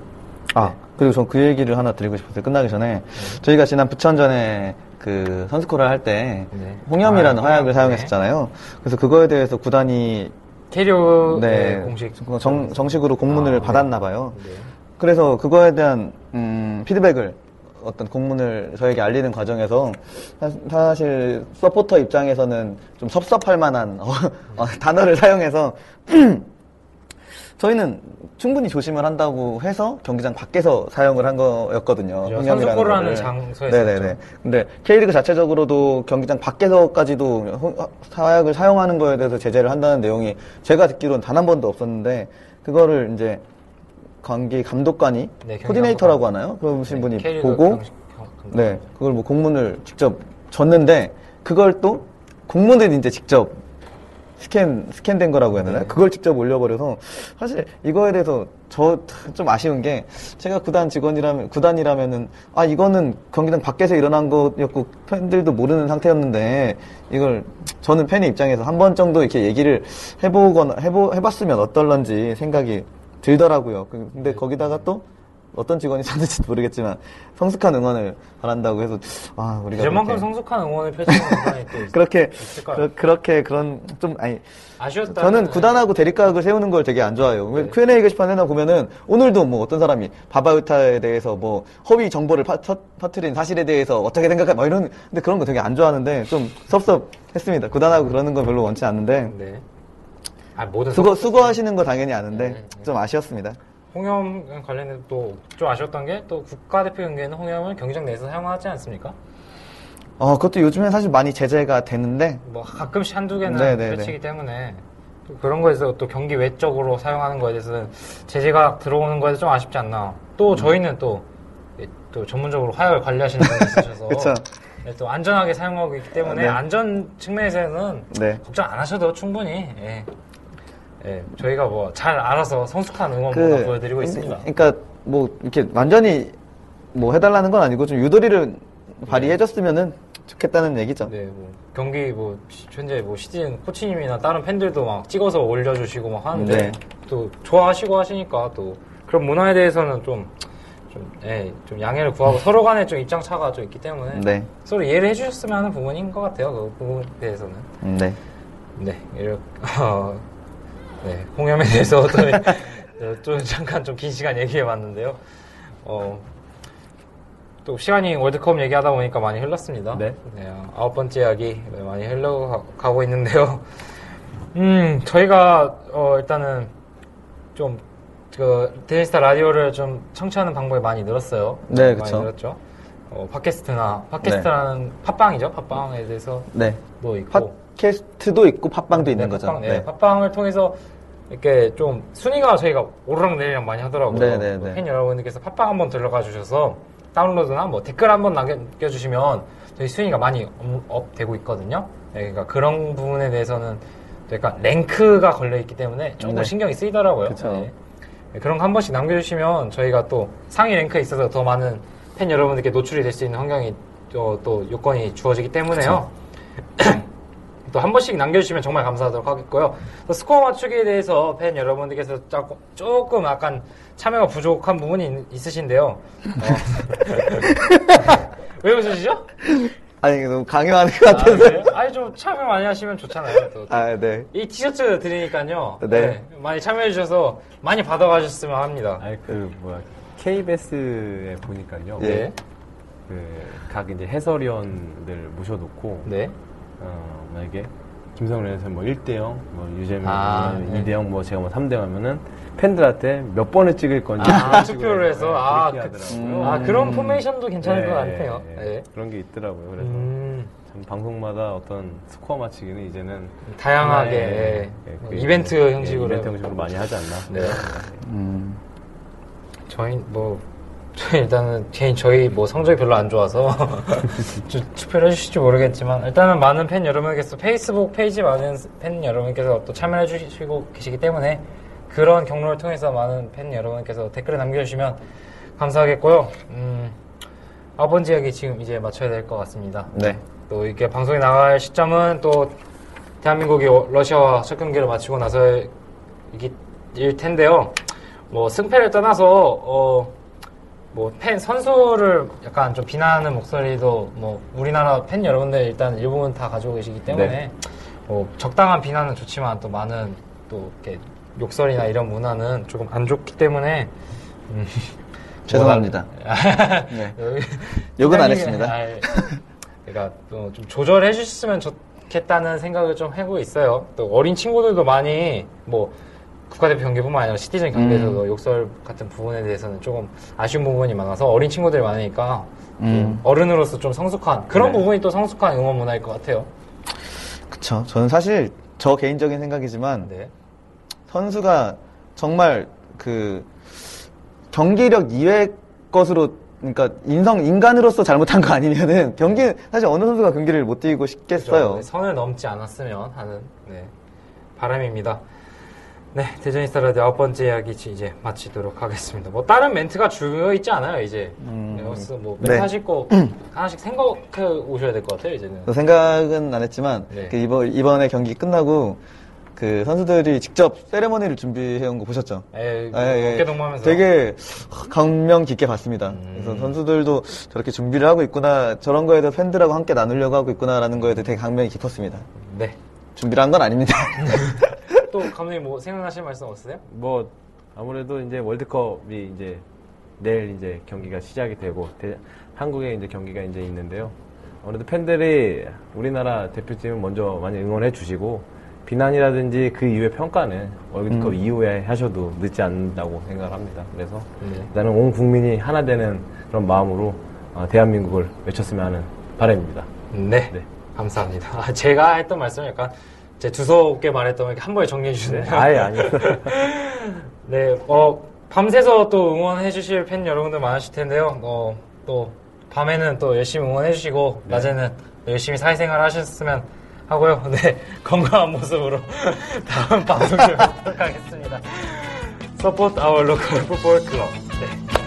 아, 그리고 전 그 얘기를 하나 드리고 싶었어요. 끝나기 전에. 저희가 지난 부천전에 그 선수콜을 할때 네. 홍염이라는 아, 화약을 네. 사용했었잖아요. 그래서 그거에 대해서 구단이 캐리어 네, 네, 공식 정, 정식으로 공문을 아, 네. 받았나 봐요. 네. 그래서 그거에 대한 음, 피드백을 어떤 공문을 저에게 알리는 과정에서 사, 실 서포터 입장에서는 좀 섭섭할 만한 어, 어, 단어를 사용해서 저희는 충분히 조심을 한다고 해서 경기장 밖에서 사용을 한 거였거든요. 선수골을 하는. 장소에서 네네네. 했죠. 근데 K리그 자체적으로도 경기장 밖에서까지도 호- 화약을 사용하는 거에 대해서 제재를 한다는 내용이 제가 듣기로는 단 한 번도 없었는데 그거를 이제 관계 감독관이 네, 코디네이터라고. 하나요? 그러신 분이 K리그 보고 경식 경-. 네 그걸 뭐 공문을 직접 줬는데 그걸 또 공문을 이제 직접 스캔 스캔된 거라고 해야 되나? 네. 그걸 직접 올려버려서 사실 이거에 대해서 저 좀 아쉬운 게 제가 구단 직원이라면 구단이라면은 아 이거는 경기장 밖에서 일어난 거였고 팬들도 모르는 상태였는데 이걸 저는 팬의 입장에서 한 번 정도 이렇게 얘기를 해보거나 해보 해봤으면 어떨런지 생각이 들더라고요. 그- 근데 거기다가 또 어떤 직원이 쳤는지 모르겠지만 성숙한 응원을 바란다고 해서 아 우리가 이만큼 그렇게 성숙한 응원을 펼치는 구단이 또 있- 그렇게 있을까요? 그, 렇게 그런 좀 아니 아쉬웠다. 저는 구단하고 대립각을 세우는 걸 되게 안 좋아해요. 왜 Q&A 게시판에나 보면은 오늘도 뭐 어떤 사람이 바바유타에 대해서 뭐 허위 정보를 파, 터, 터트린 사실에 대해서 어떻게 생각해? 뭐 이런 근데 그런 거 되게 안 좋아하는데 좀 섭섭했습니다. 구단하고 그러는 건 별로 원치 않는데 네. 아 모든 수고 수고하시는 거 당연히 아는데 네, 네. 좀 아쉬웠습니다. 홍염 관련해서 또 좀 아쉬웠던 게 또 국가대표 경기에는 홍염을 경기장 내에서 사용하지 않습니까? 어 그것도 요즘에 사실 많이 제재가 되는데 뭐 가끔씩 한두 개는 네, 네, 펼치기 때문에 또 그런 거에서 또 경기 외적으로 사용하는 거에 대해서는 제재가 들어오는 거에서 좀 아쉽지 않나. 또 음. 저희는 또, 예, 또 전문적으로 화약을 관리하시는 분이 있으셔서. 예, 또 안전하게 사용하고 있기 때문에 네. 안전 측면에서는 네. 걱정 안 하셔도 충분히 예. 예, 저희가 뭐 잘 알아서 성숙한 응원 그뭐 보여드리고 있습니다. 그러니까 뭐 이렇게 완전히 뭐 해달라는 건 아니고 좀 유도리를 발휘해줬으면은 좋겠다는 얘기죠. 네, 뭐 경기 뭐 시- 현재 뭐 시즌 코치님이나 다른 팬들도 막 찍어서 올려주시고 막 하는데 네. 또 좋아하시고 하시니까 또 그런 문화에 대해서는 좀 좀, 예, 좀 양해를 구하고 서로 간에 좀 입장 차가 좀 있기 때문에 네. 서로 이해를 해주셨으면 하는 부분인 것 같아요. 그 부분에 대해서는. 음, 네. 네, 이렇게, 어, 네, 홍염에 대해서 또, 어, 좀 잠깐 좀 긴 시간 얘기해 봤는데요. 어, 또 시간이 월드컵 얘기하다 보니까 많이 흘렀습니다. 네. 아홉 번째 이야기 많이 흘러가고 있는데요. 음, 저희가, 어, 일단은 좀, 그, 데니스타 라디오를 좀 청취하는 방법이 많이 늘었어요. 네, 많이 그쵸. 늘었죠. 어, 팟캐스트나, 팟캐스트라는 팟빵이죠. 팟빵에 대해서 네. 도 있고. 팟 캐스트도 있고 팟빵도 있는 네, 거죠. 팟빵, 네, 팟빵을 통해서 이렇게 좀 순위가 저희가 오르락 내리락 많이 하더라고요. 네, 네, 네. 팬 여러분들께서 팟빵 한번 들어가 주셔서 다운로드나 뭐 댓글 한번 남겨주시면 저희 순위가 많이 up- up되고 있거든요. 네, 그러니까 그런 부분에 대해서는 약간 랭크가 걸려 있기 때문에 조금 네. 신경이 쓰이더라고요. 네. 네, 그런 거 한 번씩 남겨주시면 저희가 또 상위 랭크에 있어서 더 많은 팬 여러분들께 노출이 될 수 있는 환경이 또, 또 요건이 주어지기 때문에요. 또 한 번씩 남겨주시면 정말 감사하도록 하겠고요. 또 스코어 맞추기에 대해서 팬 여러분들께서 조금, 약간 참여가 부족한 부분이 있- 있으신데요. 어. 왜 웃으시죠? 아니 너무 강요하는 것 아, 같아서. 그래요? 아니 좀 참여 많이 하시면 좋잖아요. 또. 아, 네. 이 티셔츠 드리니까요. 네. 많이 참여해 주셔서 많이 받아가셨으면 합니다. 아니 그 뭐야 KBS에 보니까요. 예. 그각 이제 해설위원들 모셔놓고 네. 어 만약에 김성래 해설 뭐 1대 0, 뭐 유재민 아, 뭐 네. 2대 0, 뭐 제가 뭐 3대 0 하면은 팬들한테 몇 번을 찍을 건지 아, 투표를 해서? 네, 아, 그- 하더라고요. 아 그런 포메이션도 괜찮을 네, 것 같아요. 예, 네. 그런 게 있더라고요. 그래서 음, 참 방송마다 어떤 스코어 맞추기는 이제는 다양하게 네, 네, 뭐그 이벤트 예, 형식으로. 이벤트 형식으로 많이 하지 않나. 네. 음. 저희 뭐 일단은 개인 저희 뭐 성적이 별로 안 좋아서 좀 투표를 해주실지 모르겠지만 일단은 많은 팬 여러분께서 페이스북 페이지 많은 팬 여러분께서 또 참여해 주시고 계시기 때문에 그런 경로를 통해서 많은 팬 여러분께서 댓글을 남겨주시면 감사하겠고요. 음, 아버지 이야기 지금 이제 맞춰야 될 것 같습니다. 네. 또 이렇게 방송이 나갈 시점은 또 대한민국이 어- 러시아와 첫 경기를 마치고 나서일 텐데요. 뭐 승패를 떠나서 어 뭐 팬 선수를 약간 좀 비난하는 목소리도 뭐 우리나라 팬 여러분들 일단 일부분 다 가지고 계시기 때문에 네. 뭐 적당한 비난은 좋지만 또 많은 또 이렇게 욕설이나 이런 문화는 조금 안 좋기 때문에 음, 죄송합니다. 네. 욕은 안 했습니다. 아, 그러니까 또 좀 조절해 주셨으면 좋겠다는 생각을 좀 하고 있어요. 또 어린 친구들도 많이 뭐 국가대표 경기뿐만 아니라 시티즌 경기에서도 음. 욕설 같은 부분에 대해서는 조금 아쉬운 부분이 많아서 어린 친구들이 많으니까 좀 음. 어른으로서 좀 성숙한 그런 네. 부분이 또 성숙한 응원 문화일 것 같아요. 그쵸. 저는 사실 저 개인적인 생각이지만 네. 선수가 정말 그 경기력 이외 것으로 그러니까 인성 인간으로서 잘못한 거 아니면은 경기 사실 어느 선수가 경기를 못 뛰고 싶겠어요. 그렇죠. 선을 넘지 않았으면 하는 네, 바람입니다. 네, 대전이스타 라디오 아홉 번째 이야기 이제 마치도록 하겠습니다. 뭐 다른 멘트가 주어 있지 않아요, 이제. 음. 네, 뭐 멘트 네. 하실 거 하나씩 생각해 오셔야 될 것 같아요, 이제는. 그 생각은 안 했지만 네. 그 이번 이번에 경기 끝나고 그 선수들이 직접 세레머니를 준비해 온 거 보셨죠? 에, 예, 예. 어깨 동무하면서. 되게 감명 깊게 봤습니다. 음. 그래서 선수들도 저렇게 준비를 하고 있구나, 저런 거에 대해 팬들하고 함께 나누려고 하고 있구나라는 거에 대해 되게 감명이 깊었습니다. 네. 준비를 한 건 아닙니다. 또 감독님 뭐 생각나실 말씀 없으세요? 뭐 아무래도 이제 월드컵이 이제 내일 이제 경기가 시작이 되고 대- 한국에 이제 경기가 이제 있는데요. 아무래도 팬들이 우리나라 대표팀을 먼저 많이 응원해 주시고 비난이라든지 그 이후의 평가는 월드컵 이후에 하셔도 늦지 않는다고 생각합니다. 그래서 네. 일단은 온 국민이 하나 되는 그런 마음으로 어, 대한민국을 외쳤으면 하는 바람입니다. 네. 네. 감사합니다. 아, 제가 했던 말씀을 약간 제 두서없게 말했던 걸한 번에 정리해 주시네요. 아예 아니요. 네, 어, 밤새서 또 응원해 주실 팬 여러분들 많으실 텐데요. 어, 또, 밤에는 또 열심히 응원해 주시고, 낮에는 열심히 사회생활 하셨으면 하고요. 네, 건강한 모습으로 다음 방송을 뵙도록 하겠습니다. Support our local football club.